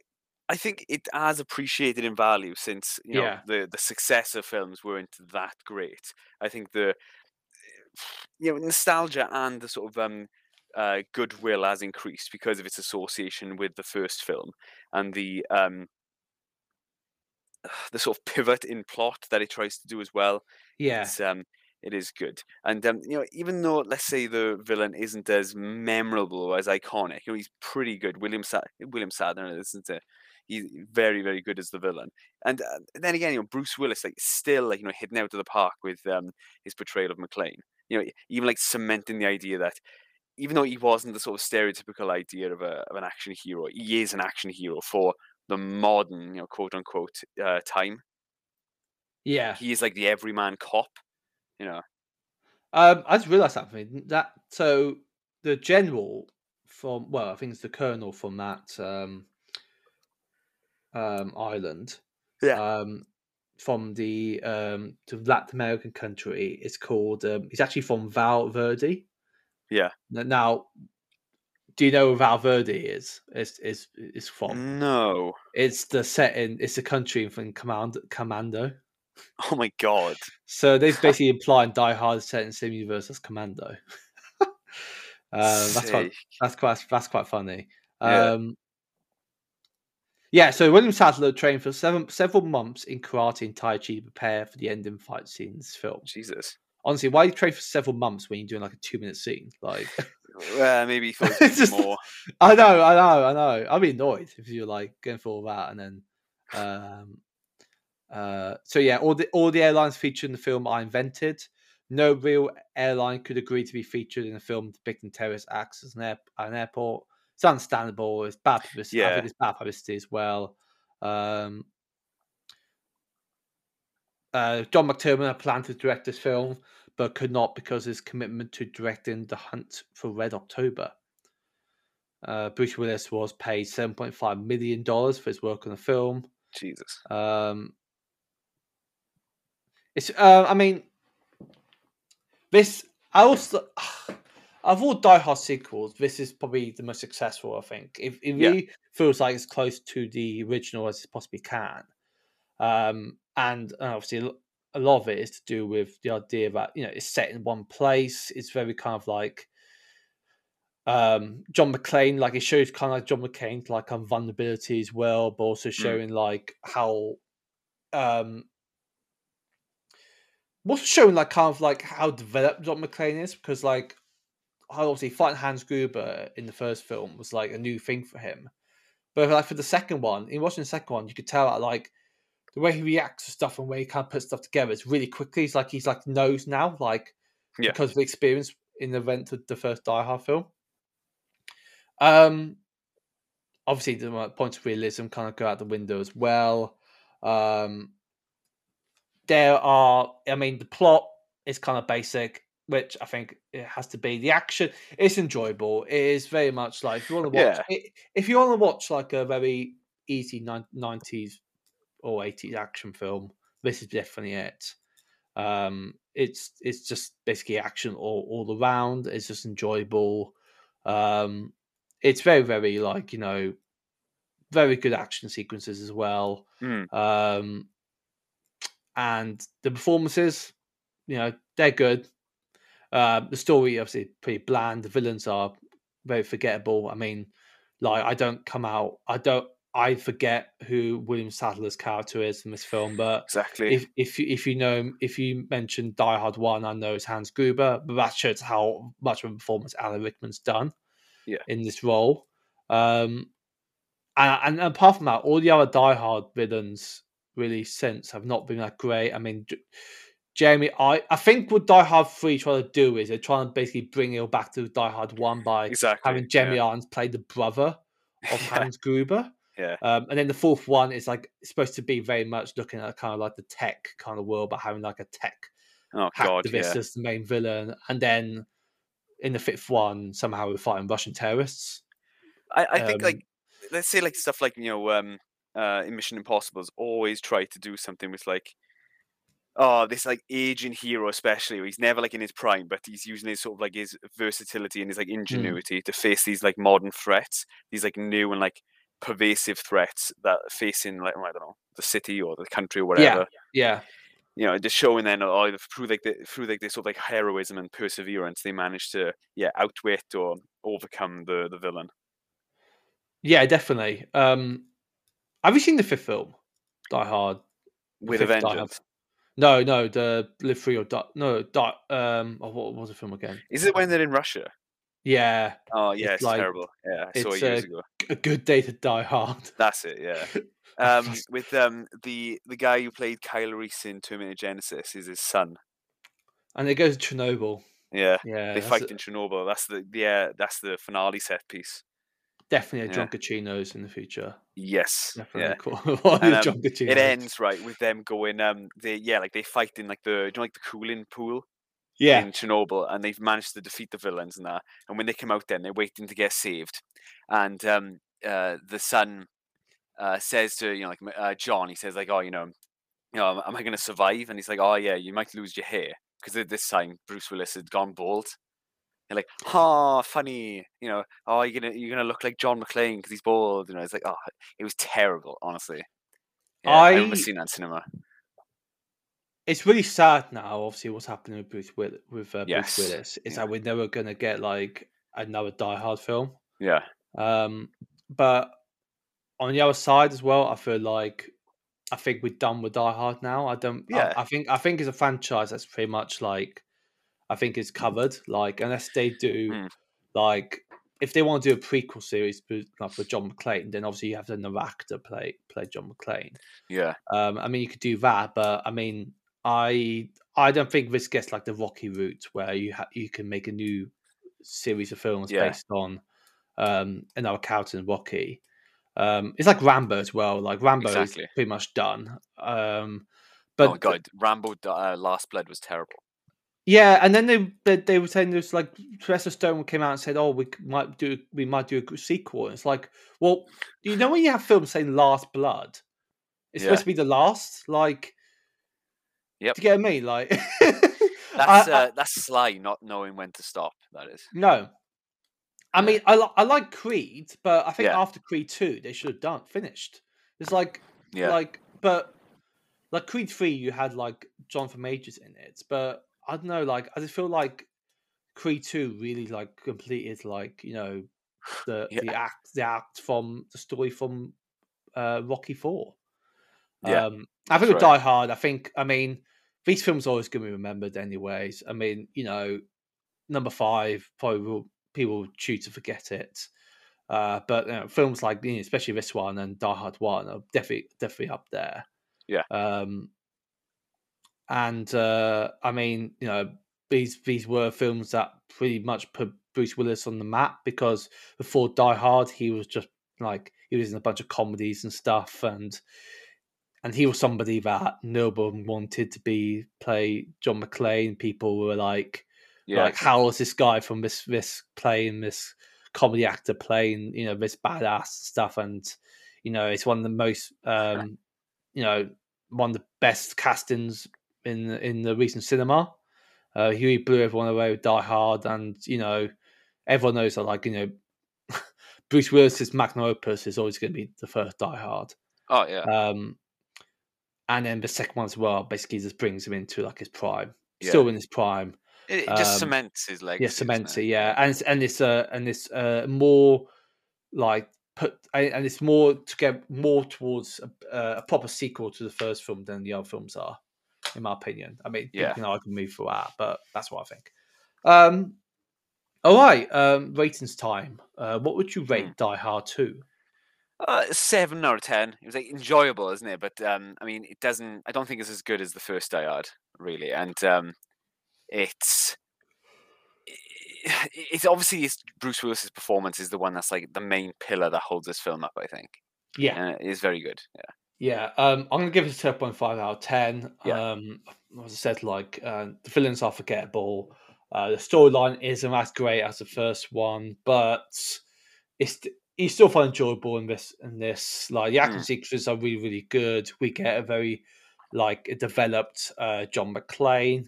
S4: I think it has appreciated in value since you know
S3: Yeah.
S4: the the successor films weren't that great. I think the you know nostalgia and the sort of um uh, goodwill has increased because of its association with the first film and the um <sighs> the sort of pivot in plot that it tries to do as well.
S3: yeah,
S4: It's um it is good. And um, you know, even though let's say the villain isn't as memorable or as iconic, you know, he's pretty good. William Sa- William Sadler isn't it? He's very, very good as the villain. And uh, then again, you know, Bruce Willis like still like you know hitting out of the park with um his portrayal of McClane. You know, even like cementing the idea that even though he wasn't the sort of stereotypical idea of a of an action hero, he is an action hero for the modern, you know, quote unquote uh, time.
S3: yeah.
S4: He is like the everyman cop. You know.
S3: Um, I just realised something that so the general from well, I think it's the colonel from that um, um, island.
S4: Yeah.
S3: Um, from the um, the Latin American country, it's called. Um, it's actually from Val Verde.
S4: Yeah.
S3: Now, do you know where Val Verde is? Is is is from?
S4: No.
S3: It's the setting. It's the country from Command Commando. <laughs>
S4: Oh my god.
S3: So they're <laughs> basically implying Die Hard set in the same universe as Commando. <laughs> um, that's quite that's quite that's quite funny.
S4: Yeah.
S3: Um, yeah, so William Sadler trained for seven, several months in karate and tai chi to prepare for the ending fight scenes film.
S4: Jesus.
S3: Honestly, why you train for several months when you're doing like a two minute scene? Like,
S4: Well, maybe he thought
S3: It's
S4: it was
S3: just-
S4: more.
S3: I know, I know, I know. I'd be annoyed if you're like going for all that and then. Um, uh, so yeah, all the all the airlines featured in the film are invented. No real airline could agree to be featured in a film depicting terrorist acts as an, air, an airport. It's understandable. It's bad publicity. I
S4: Yeah.
S3: think it's bad publicity as well. Um, uh, John McTiernan had planned to direct this film, but could not because of his commitment to directing The Hunt for Red October. Uh, Bruce Willis was paid $7.5 million for his work on the film.
S4: Jesus.
S3: Um, it's, uh, I mean, this, I also, <sighs> of all Die Hard sequels, this is probably the most successful, I think. It, it
S4: Yeah.
S3: really feels like it's close to the original as it possibly can. Um, and uh, obviously, a lot of it is to do with the idea that, you know, it's set in one place. It's very kind of like, um John McClane, like it shows kind of like John McClane like on vulnerability as well, but also showing like how um also showing like kind of like how developed John McClane is because like how obviously fighting Hans Gruber in the first film was like a new thing for him. But like for the second one, in watching the second one, you could tell that like the way he reacts to stuff and where he kind of puts stuff together is really quickly. He's like he's like knows now, like
S4: Yeah.
S3: because of the experience in the event of the first Die Hard film. Um, obviously the points of realism kind of go out the window as well. Um, there are, I mean, the plot is kind of basic, which I think it has to be. The action is enjoyable. It is very much like if you want to watch,
S4: Yeah.
S3: i- if you want to watch like a very easy nineties or eighties action film, this is definitely it. Um, it's it's just basically action all all around. It's just enjoyable. Um, it's very very like you know, very good action sequences as well.
S4: Mm.
S3: Um, and the performances, you know, they're good. Uh, the story obviously pretty bland. The villains are very forgettable. I mean, like I don't come out. I don't. I forget who William Sadler's character is in this film, but
S4: Exactly.
S3: if if you if you know if you mention Die Hard One, I know it's Hans Gruber, but that shows how much of a performance Alan Rickman's done,
S4: Yeah.
S3: in this role. Um, and, and apart from that, all the other Die Hard villains really since have not been that great. I mean, J- Jeremy, I I think what Die Hard Three trying to do is they're trying to basically bring it back to Die Hard One by
S4: exactly.
S3: having Jeremy
S4: yeah.
S3: Irons play the brother of <laughs>
S4: Yeah.
S3: Hans Gruber.
S4: Yeah.
S3: Um, and then the fourth one is like supposed to be very much looking at kind of like the tech kind of world, but having like a tech
S4: Oh god. Yeah.
S3: as the main villain. And then in the fifth one, somehow we're fighting Russian terrorists.
S4: I, I think
S3: Um,
S4: like let's say like stuff like you know um uh in Mission Impossible's always try to do something with like oh this like aging hero especially where he's never like in his prime but he's using his sort of like his versatility and his like
S3: Mm.
S4: ingenuity to face these like modern threats these like new and like pervasive threats that facing like I don't know the city or the country or whatever
S3: Yeah.
S4: you know just showing then oh through like the through like this sort of like heroism and perseverance they managed to yeah outwit or overcome the the villain
S3: Yeah, definitely. Um, have you seen the fifth film? Die Hard.
S4: with a vengeance
S3: No, no, the Live Free or Die. No, Die. Um, oh, what was the film again?
S4: Is it when they're in Russia?
S3: Yeah,
S4: Oh yeah,
S3: It's
S4: it's,
S3: like-
S4: terrible. Yeah, I saw it years
S3: uh,
S4: ago.
S3: A Good Day to Die Hard. <laughs>
S4: That's it. Yeah. Um, with um the the guy who played Kyle Reese in Terminator Genisys is his son.
S3: And it goes to Chernobyl.
S4: Yeah.
S3: Yeah,
S4: They fight
S3: a-
S4: in Chernobyl. That's the yeah. That's the finale set piece.
S3: Definitely a
S4: yeah.
S3: John Cacinos in the future.
S4: Yes.
S3: Definitely
S4: Yeah.
S3: cool. <laughs> One
S4: And, um, It ends right with them going. Um. They yeah like they fight in like the you know, like the cooling pool.
S3: Yeah.
S4: in Chernobyl, and they've managed to defeat the villains and that. And when they come out, then they're waiting to get saved, and um, uh, the son uh, says to you know like uh, John, he says like, oh, you know, you know, am I going to survive? And he's like, oh yeah, you might lose your hair because at this time Bruce Willis had gone bald. Like, oh, funny, you know, oh, you're gonna you're gonna look like John McClane because he's bald. You know, it's like, oh, it was terrible, honestly. Yeah, I, remember
S3: I-
S4: seeing that in cinema.
S3: It's really sad now. Obviously, what's happening with Bruce Will- with uh,
S4: Yes,
S3: Bruce Willis is
S4: yeah.
S3: that we're never gonna get like another Die Hard film.
S4: Yeah,
S3: Um, but on the other side as well, I feel like I think we're done with Die Hard now. I don't. I-
S4: Yeah.
S3: I, think I think it's a franchise that's pretty much like I think it's covered. Like unless they do
S4: Mm.
S3: like if they want to do a prequel series for, like for John McClane, then obviously you have another actor play play John McClane.
S4: yeah,
S3: Um, I mean, you could do that, but I mean, I I don't think this gets like the Rocky route where you ha- you can make a new series of films
S4: Yeah.
S3: based on um, another character in Rocky. Um, it's like Rambo as well. Like Rambo
S4: Exactly.
S3: is pretty much done. Um,
S4: But,
S3: but
S4: oh god, Rambo uh, Last Blood was terrible.
S3: Yeah, and then they they, they were saying there's like Sylvester Stallone came out and said, "Oh, we might do we might do a sequel." And it's like, well, you know when you have films saying "Last Blood," it's
S4: Yeah.
S3: supposed to be the last. Like, do you get me? Like, <laughs>
S4: That's
S3: I- I-
S4: uh, that's Sly not knowing when to stop. That is.
S3: no. I
S4: Yeah.
S3: mean, I, li- I like Creed, but I think
S4: Yeah.
S3: after Creed two, they should have done finished. It's like,
S4: Yeah,
S3: like, but like Creed three, you had like Jonathan Majors in it, but I don't know, like I just feel like Creed two really like completed like you know the <sighs> the act the act from the story from uh Rocky four.
S4: Yeah,
S3: um, I think with
S4: right.
S3: Die Hard, I think I mean these films are always going to be remembered anyways. I mean, you know, number five probably will people will choose to forget it. Uh, but you know, films like you know, especially this one and Die Hard One are definitely definitely up there.
S4: Yeah.
S3: Um, and uh, I mean, you know, these these were films that pretty much put Bruce Willis on the map because before Die Hard, he was just like he was in a bunch of comedies and stuff, and and he was somebody that no one wanted to be play John McClane. People were like,
S4: yeah,
S3: like how is this guy from this this playing this comedy actor playing you know this badass stuff and you know it's one of the most <laughs> um you know one of the best castings in in the recent cinema uh blew everyone away with die hard and you know everyone knows that like you know <laughs> bruce willis's magnum opus is always going to be the first die hard
S4: oh yeah,
S3: um and then the second one as well basically just brings him into like his prime
S4: Yeah.
S3: still in his prime
S4: it, it just
S3: um,
S4: cements his legacy.
S3: yeah, cements
S4: it?
S3: yeah, and it's, and it's uh and it's uh more like put and and it's more to get more towards a, uh, a proper sequel to the first film than the other films are, in my opinion. I mean,
S4: Yeah.
S3: you can move for that, but that's what I think. Um, all right, um, ratings time. Uh, what would you rate
S4: Hmm.
S3: Die Hard two?
S4: Uh, seven out of ten. It was like enjoyable, isn't it? But um, I mean, it doesn't. I don't think it's as good as the first Die Hard, really. And um, it's it's obviously it's Bruce Willis's performance is the one that's like the main pillar that holds this film up. I think.
S3: Yeah,
S4: and it is very good. Yeah,
S3: Yeah, um, I'm gonna give it a seven point five out of ten.
S4: Yeah.
S3: Um, as I said, like uh, the villains are forgettable. Uh, the storyline isn't as great as the first one, but it's it's still fun enjoyable in this. In this, like the action
S4: Mm.
S3: sequences are really really good. We get a very like a developed uh, John McClane,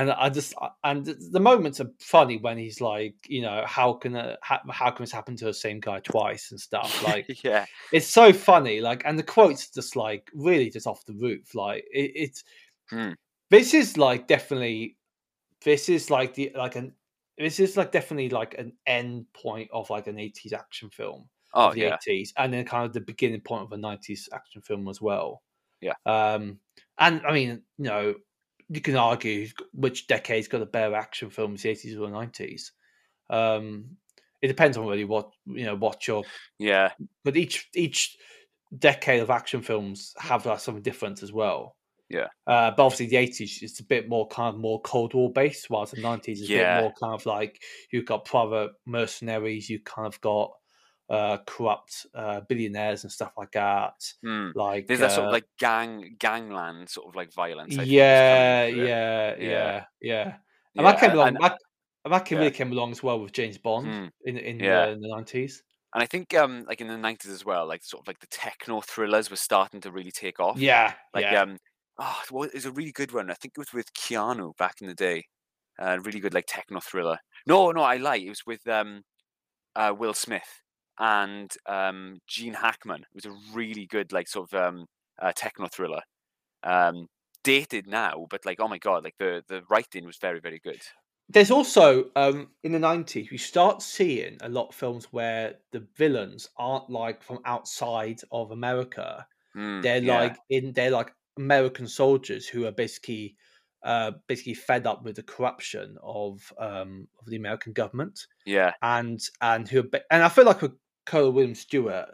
S3: and I just and the- moments are funny when he's like, you know, how can uh, how, how can this happen to the same guy twice and stuff <laughs> like
S4: yeah,
S3: it's so funny like and the quotes just like really just off the roof like it, it's
S4: Hmm.
S3: this is like definitely this is like the like an this is like definitely like an end point of like an 80s action film
S4: oh
S3: the
S4: yeah,
S3: 80s and then kind of the beginning point of a 90s action film as well
S4: Yeah.
S3: um and i mean you know you can argue which decade's got a better action films the 80s or the 90s um it depends on really what you know what your
S4: yeah,
S3: but each each decade of action films have like something different as well.
S4: Yeah.
S3: Uh, but obviously the eighties is a bit more kind of more Cold War based, whilst the nineties is a bit more kind of like you've got private mercenaries, you kind of got uh, corrupt uh, billionaires and stuff like that.
S4: Hmm.
S3: Like
S4: There's that sort
S3: uh,
S4: of like gang gangland sort of like violence. I think,
S3: yeah, yeah,
S4: Yeah.
S3: yeah, yeah. And that came along.
S4: and-
S3: that, that came,
S4: yeah.
S3: really came along as well with James Bond
S4: Mm,
S3: in in,
S4: yeah.
S3: the, in the nineties.
S4: And I think um like in the nineties as well, like sort of like the techno thrillers were starting to really take off.
S3: Yeah,
S4: Like
S3: yeah.
S4: um oh well, it was a really good one. I think it was with Keanu back in the day. Uh, really good like techno thriller. No, no, I lie. It was with um uh Will Smith and um Gene Hackman. It was a really good like sort of um uh, techno thriller. Um dated now, but like oh my god, like the the writing was very, very good.
S3: There's also um, in the nineties we start seeing a lot of films where the villains aren't like from outside of America.
S4: Mm,
S3: They're
S4: yeah,
S3: like in they're like American soldiers who are basically uh, basically fed up with the corruption of um, of the American government
S4: yeah,
S3: and and who and I feel like with Colonel William Stuart,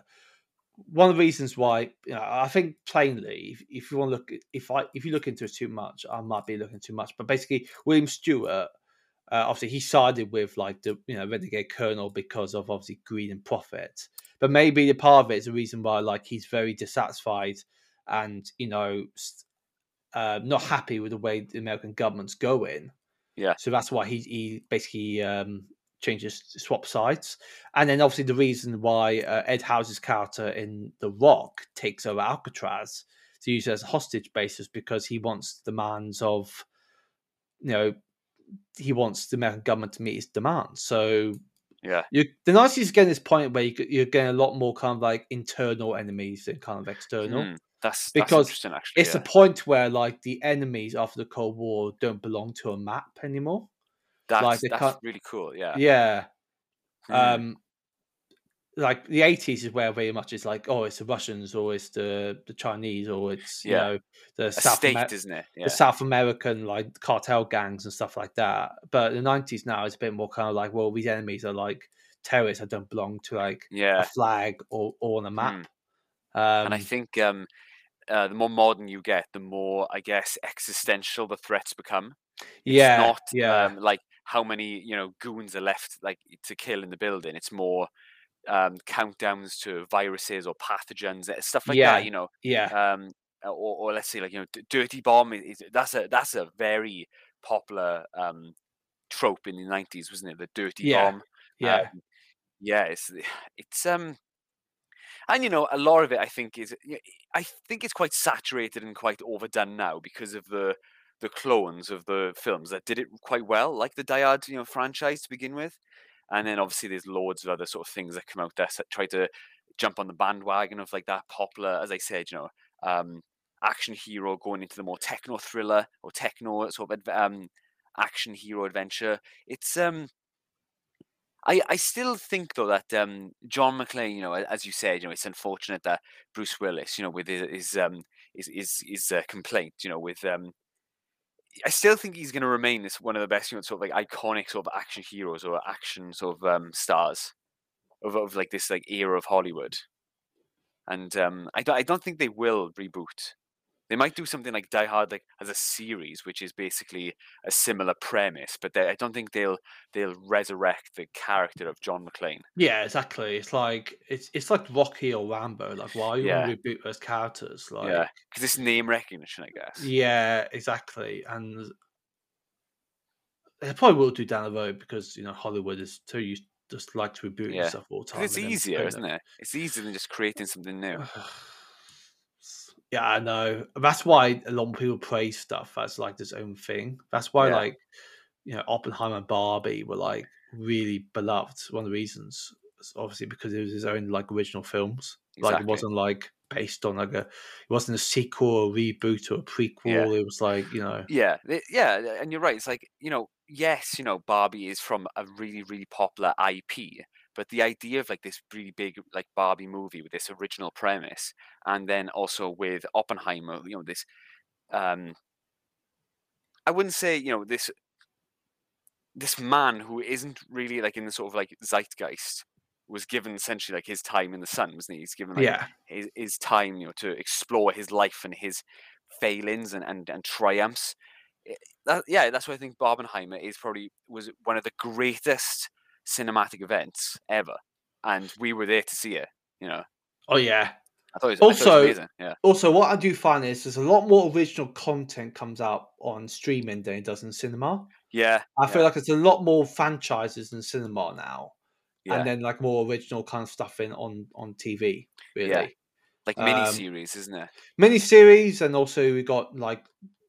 S3: one of the reasons why you know, I think plainly, if, if you want to look, if I if you look into it too much, I might be looking too much. But basically, William Stuart, uh, obviously, he sided with like the you know renegade colonel because of obviously greed and profit. But maybe the part of it is the reason why like he's very dissatisfied and you know st- uh, not happy with the way the American government's going.
S4: Yeah.
S3: So that's why he he basically um, changes swap sides, and then obviously the reason why uh, Ed Harris's character in The Rock takes over Alcatraz to use it as a hostage basis because he wants the demands of, you know, he wants the American government to meet his demands. So
S4: yeah.
S3: you the nineties is getting this point where you, you're getting a lot more kind of like internal enemies than kind of external.
S4: Mm, that's that's
S3: Because
S4: interesting actually.
S3: It's
S4: yeah.
S3: the point where like the enemies after the Cold War don't belong to a map anymore.
S4: That's,
S3: they
S4: that's
S3: can't-
S4: really cool. Yeah.
S3: Yeah.
S4: Mm,
S3: Um like the eighties is where very much it's like, oh, it's the Russians or it's the the Chinese or it's you know the
S4: a
S3: South
S4: state,
S3: Amer-
S4: isn't it? Yeah.
S3: the South American like cartel gangs and stuff like that. But the nineties now is a bit more kind of like, well, these enemies are like terrorists that don't belong to like a flag or, or on a map. Um,
S4: and I think um, uh, the more modern you get, the more I guess existential the threats become. It's
S3: yeah,
S4: not
S3: yeah,
S4: um, like how many you know goons are left like to kill in the building. It's more um, countdowns to viruses or pathogens, uh, stuff like
S3: Yeah.
S4: that. You know,
S3: yeah,
S4: um, or, or let's say like you know, d- dirty bomb is, is that's a that's a very popular um, trope in the nineties, wasn't it? The dirty
S3: Yeah,
S4: bomb.
S3: yeah,
S4: Um, yeah, it's <sighs> it's um, and you know a lot of it I think is i think it's quite saturated and quite overdone now because of the the clones of the films that did it quite well, like the Hard you know franchise to begin with, and then obviously there's loads of other sort of things that come out there that try to jump on the bandwagon of like that popular, as I said, you know, um, action hero going into the more techno thriller or techno sort of um, action hero adventure. It's um I, I still think though that um, John McClane, you know, as you said, you know, it's unfortunate that Bruce Willis, you know, with his his um, his, his, his uh, complaint, you know, with um, I still think he's going to remain this one of the best, you know, sort of like iconic sort of action heroes or action sort of um, stars of, of like this like era of Hollywood. And um, I don't I don't think they will reboot. They might do something like Die Hard like as a series, which is basically a similar premise, but they, I don't think they'll they'll resurrect the character of John McClane.
S3: yeah. Exactly. It's like it's it's like Rocky or Rambo. Like, why are you want to reboot those characters? Like,
S4: yeah, because it's name recognition, I guess.
S3: Yeah, exactly. And they probably will do down the road because you know Hollywood is too used just like to reboot
S4: Yeah.
S3: stuff all the time.
S4: it's easier, isn't it? It's easier than just creating something new. <sighs> <sighs>
S3: Yeah, I know. That's why a lot of people praise stuff as like this own thing. That's why
S4: Yeah.
S3: like you know Oppenheimer and Barbie were like really beloved. One of the reasons, is obviously, because it was his own like original films. Like it wasn't like based on like a, it wasn't a sequel or reboot or a prequel. It was like you know,
S4: Yeah, yeah, and you're right. It's like you know, yes, you know, Barbie is from a really, really popular IP, but the idea of like this really big like Barbie movie with this original premise, and then also with Oppenheimer, you know, this, um, I wouldn't say you know this, this man who isn't really like in the sort of like zeitgeist was given essentially like his time in the sun, wasn't he? He's given like
S3: yeah,
S4: his, his time, you know, to explore his life and his failings and, and, and triumphs. I- That, yeah, that's why I think Barbenheimer is probably was one of the greatest cinematic events ever, and we were there to see it. You know,
S3: oh yeah,
S4: I thought it was, thought it was
S3: Also-
S4: amazing. Yeah.
S3: Also, what I do find is there's a lot more original content comes out on streaming than it does in cinema.
S4: Yeah.
S3: I
S4: yeah,
S3: feel like there's a lot more franchises in cinema now,
S4: yeah.
S3: and then like more original kind of stuff in on on TV. Really,
S4: like
S3: um,
S4: mini series, isn't it?
S3: mini series, and also we got like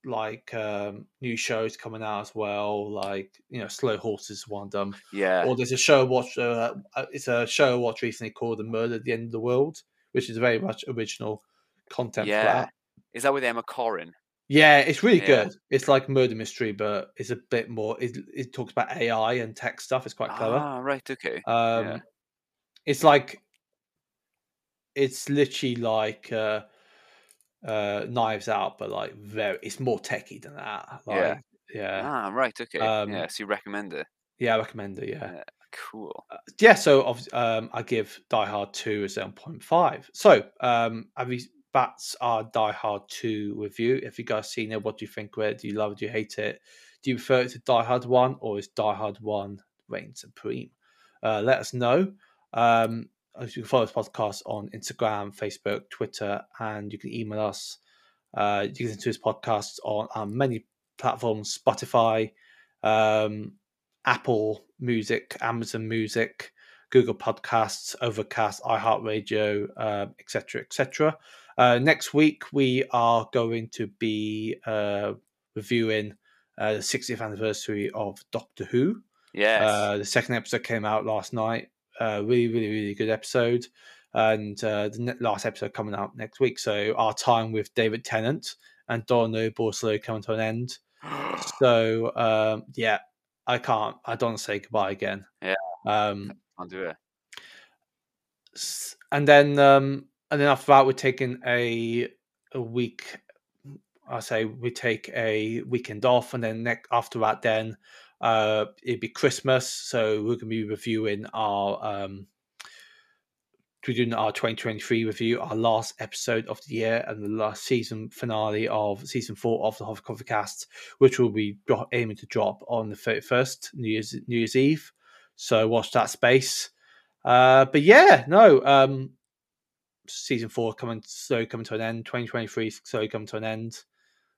S3: like um new shows coming out as well. Like you know, Slow Horses one of them.
S4: Yeah.
S3: Or there's a show watch. Uh, uh, it's a show I watched recently called "The Murder at the End of the World," which is very much original content.
S4: Yeah.
S3: that.
S4: Is that with Emma Corrin?
S3: Yeah, it's really
S4: Yeah.
S3: good. It's like murder mystery, but it's a bit more. It, it talks about AI and tech stuff. It's quite clever.
S4: Ah, right. Okay.
S3: Um, It's like it's literally like uh, uh, Knives Out, but like very. It's more techie than that. Like,
S4: Yeah.
S3: yeah,
S4: Ah, right. Okay.
S3: um,
S4: yeah. So you recommend it?
S3: yeah. I recommend it. Yeah,
S4: Yeah. Cool.
S3: Uh, yeah. So um, I give Die Hard two a seven point five. So um, have you? That's our Die Hard two review. If you guys seen it, what do you think? Where do you love it? Do you hate it? Do you prefer it to Die Hard one, or is Die Hard one reign supreme? Uh, let us know. Um, you can follow this podcast on Instagram, Facebook, Twitter, and you can email us. Uh, you can listen to this podcast on um, many platforms: Spotify, um, Apple Music, Amazon Music, Google Podcasts, Overcast, iHeartRadio, uh, etc., etc. Uh, next week we are going to be uh, reviewing uh, the 60th anniversary of Doctor Who.
S4: Yes.
S3: Uh, the second episode came out last night. Uh, really, really, really good episode. And uh, the last episode coming out next week. So our time with David Tennant and Donna Borslow coming to an end. <gasps> So um, yeah, I can't. I don't say goodbye again.
S4: Yeah.
S3: Um,
S4: I'll do it.
S3: and then um, and then after that, we're taking a a week. I say we take a weekend off, and then next after that, then uh, it'd be Christmas. So we're gonna be reviewing our um, we're doing our 2023 review, our last episode of the year, and the last season finale of season four of the Hoffi Coffi Cast, which will be aiming to drop on the 31st New Year's New Year's Eve. So watch that space. Uh, but yeah, no. Um, season four coming so coming to an end. 2023 so coming to an end.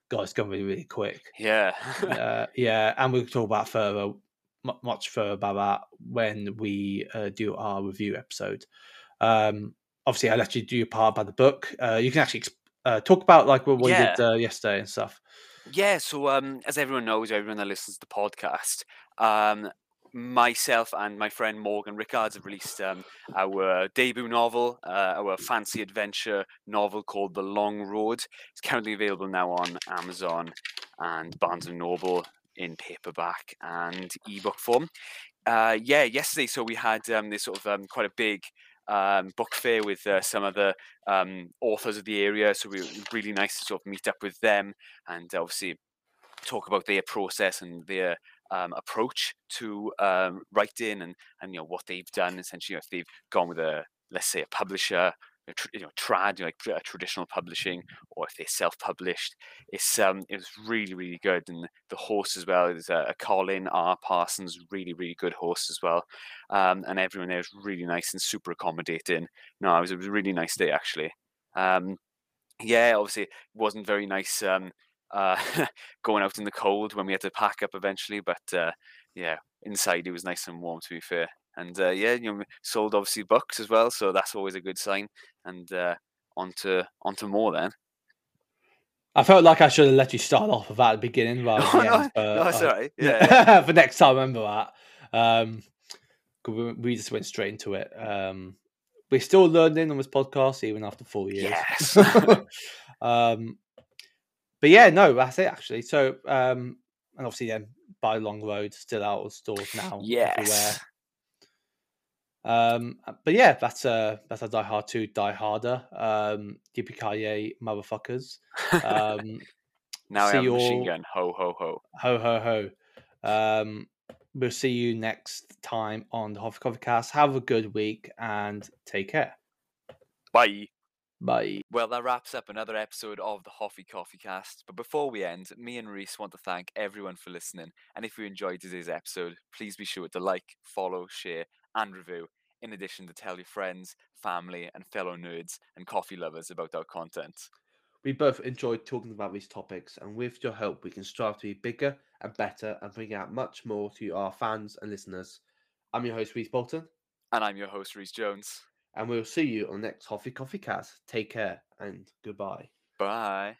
S3: God, it's going to be really quick.
S4: Yeah. <laughs>
S3: uh, yeah, and we'll talk about further, mu- much further about that when we uh, do our review episode. Um, obviously, I let you do your part about the book. Uh, you can actually exp- uh, talk about like what we
S4: Yeah.
S3: did uh, yesterday and stuff.
S4: Yeah, so um, as everyone knows, everyone that listens to the podcast, um, myself and my friend Morgan Rickards have released um, our debut novel, uh, our fancy adventure novel called The Long Road. It's currently available now on Amazon and Barnes and Noble in paperback and ebook form. Uh, yeah, yesterday, so we had um, this sort of um, quite a big um, book fair with uh, some of the um, authors of the area. So we, was really nice to sort of meet up with them and obviously talk about their process and their um, approach to um, writing and and you know what they've done essentially if they've gone with a let's say a publisher a you know trad you know, like tr- traditional publishing or if they're self-published it's um it was really really good. And the horse as well is a, a Colin R. Parsons really really good horse as well. Um and everyone there was really nice and super accommodating. No it was, it was a really nice day actually. Um yeah obviously it wasn't very nice um uh, <laughs> going out in the cold when we had to pack up eventually. But uh, yeah, inside it was nice and warm to be fair. And uh, yeah, you know, sold obviously books as well, so that's always a good sign. And uh, on to on to more then.
S3: I felt like I should have let you start off with that at the beginning <laughs> rather
S4: No,
S3: than the
S4: no,
S3: end, but,
S4: no, it's
S3: uh.
S4: Yeah, <laughs>
S3: for next time, remember that. Um, we, we just went straight into it. Um, we're still learning on this podcast even after four years.
S4: Yes.
S3: um, but yeah, no, that's it actually. So, um, and obviously then by Long Road still out of stores now. everywhere.
S4: yes.
S3: Um, but yeah, that's uh that's a Die Hard 2 Die Harder. Um, yippee motherfuckers. Um, <laughs>
S4: now I
S3: see
S4: have a
S3: you
S4: machine gun. Ho ho ho.
S3: ho ho ho. Um, we'll see you next time on the Hoffi Coffi Cast. Have a good week and take care.
S4: Bye.
S3: Bye.
S4: Well, that wraps up another episode of the Hoffi Coffi Cast. But before we end, me and Rhys want to thank everyone for listening. And if you enjoyed today's episode, please be sure to like, follow, share, and review in addition to tell your friends, family, and fellow nerds and coffee lovers about our content.
S5: We both enjoyed talking about these topics, and with your help, we can strive to be bigger and better and bring out much more to our fans and listeners. I'm your host, Rhys Bolton,
S4: And I'm your host, Rhys Jones.
S5: And we'll see you on next Hoffi Coffi Cast. Take care and goodbye.
S4: Bye.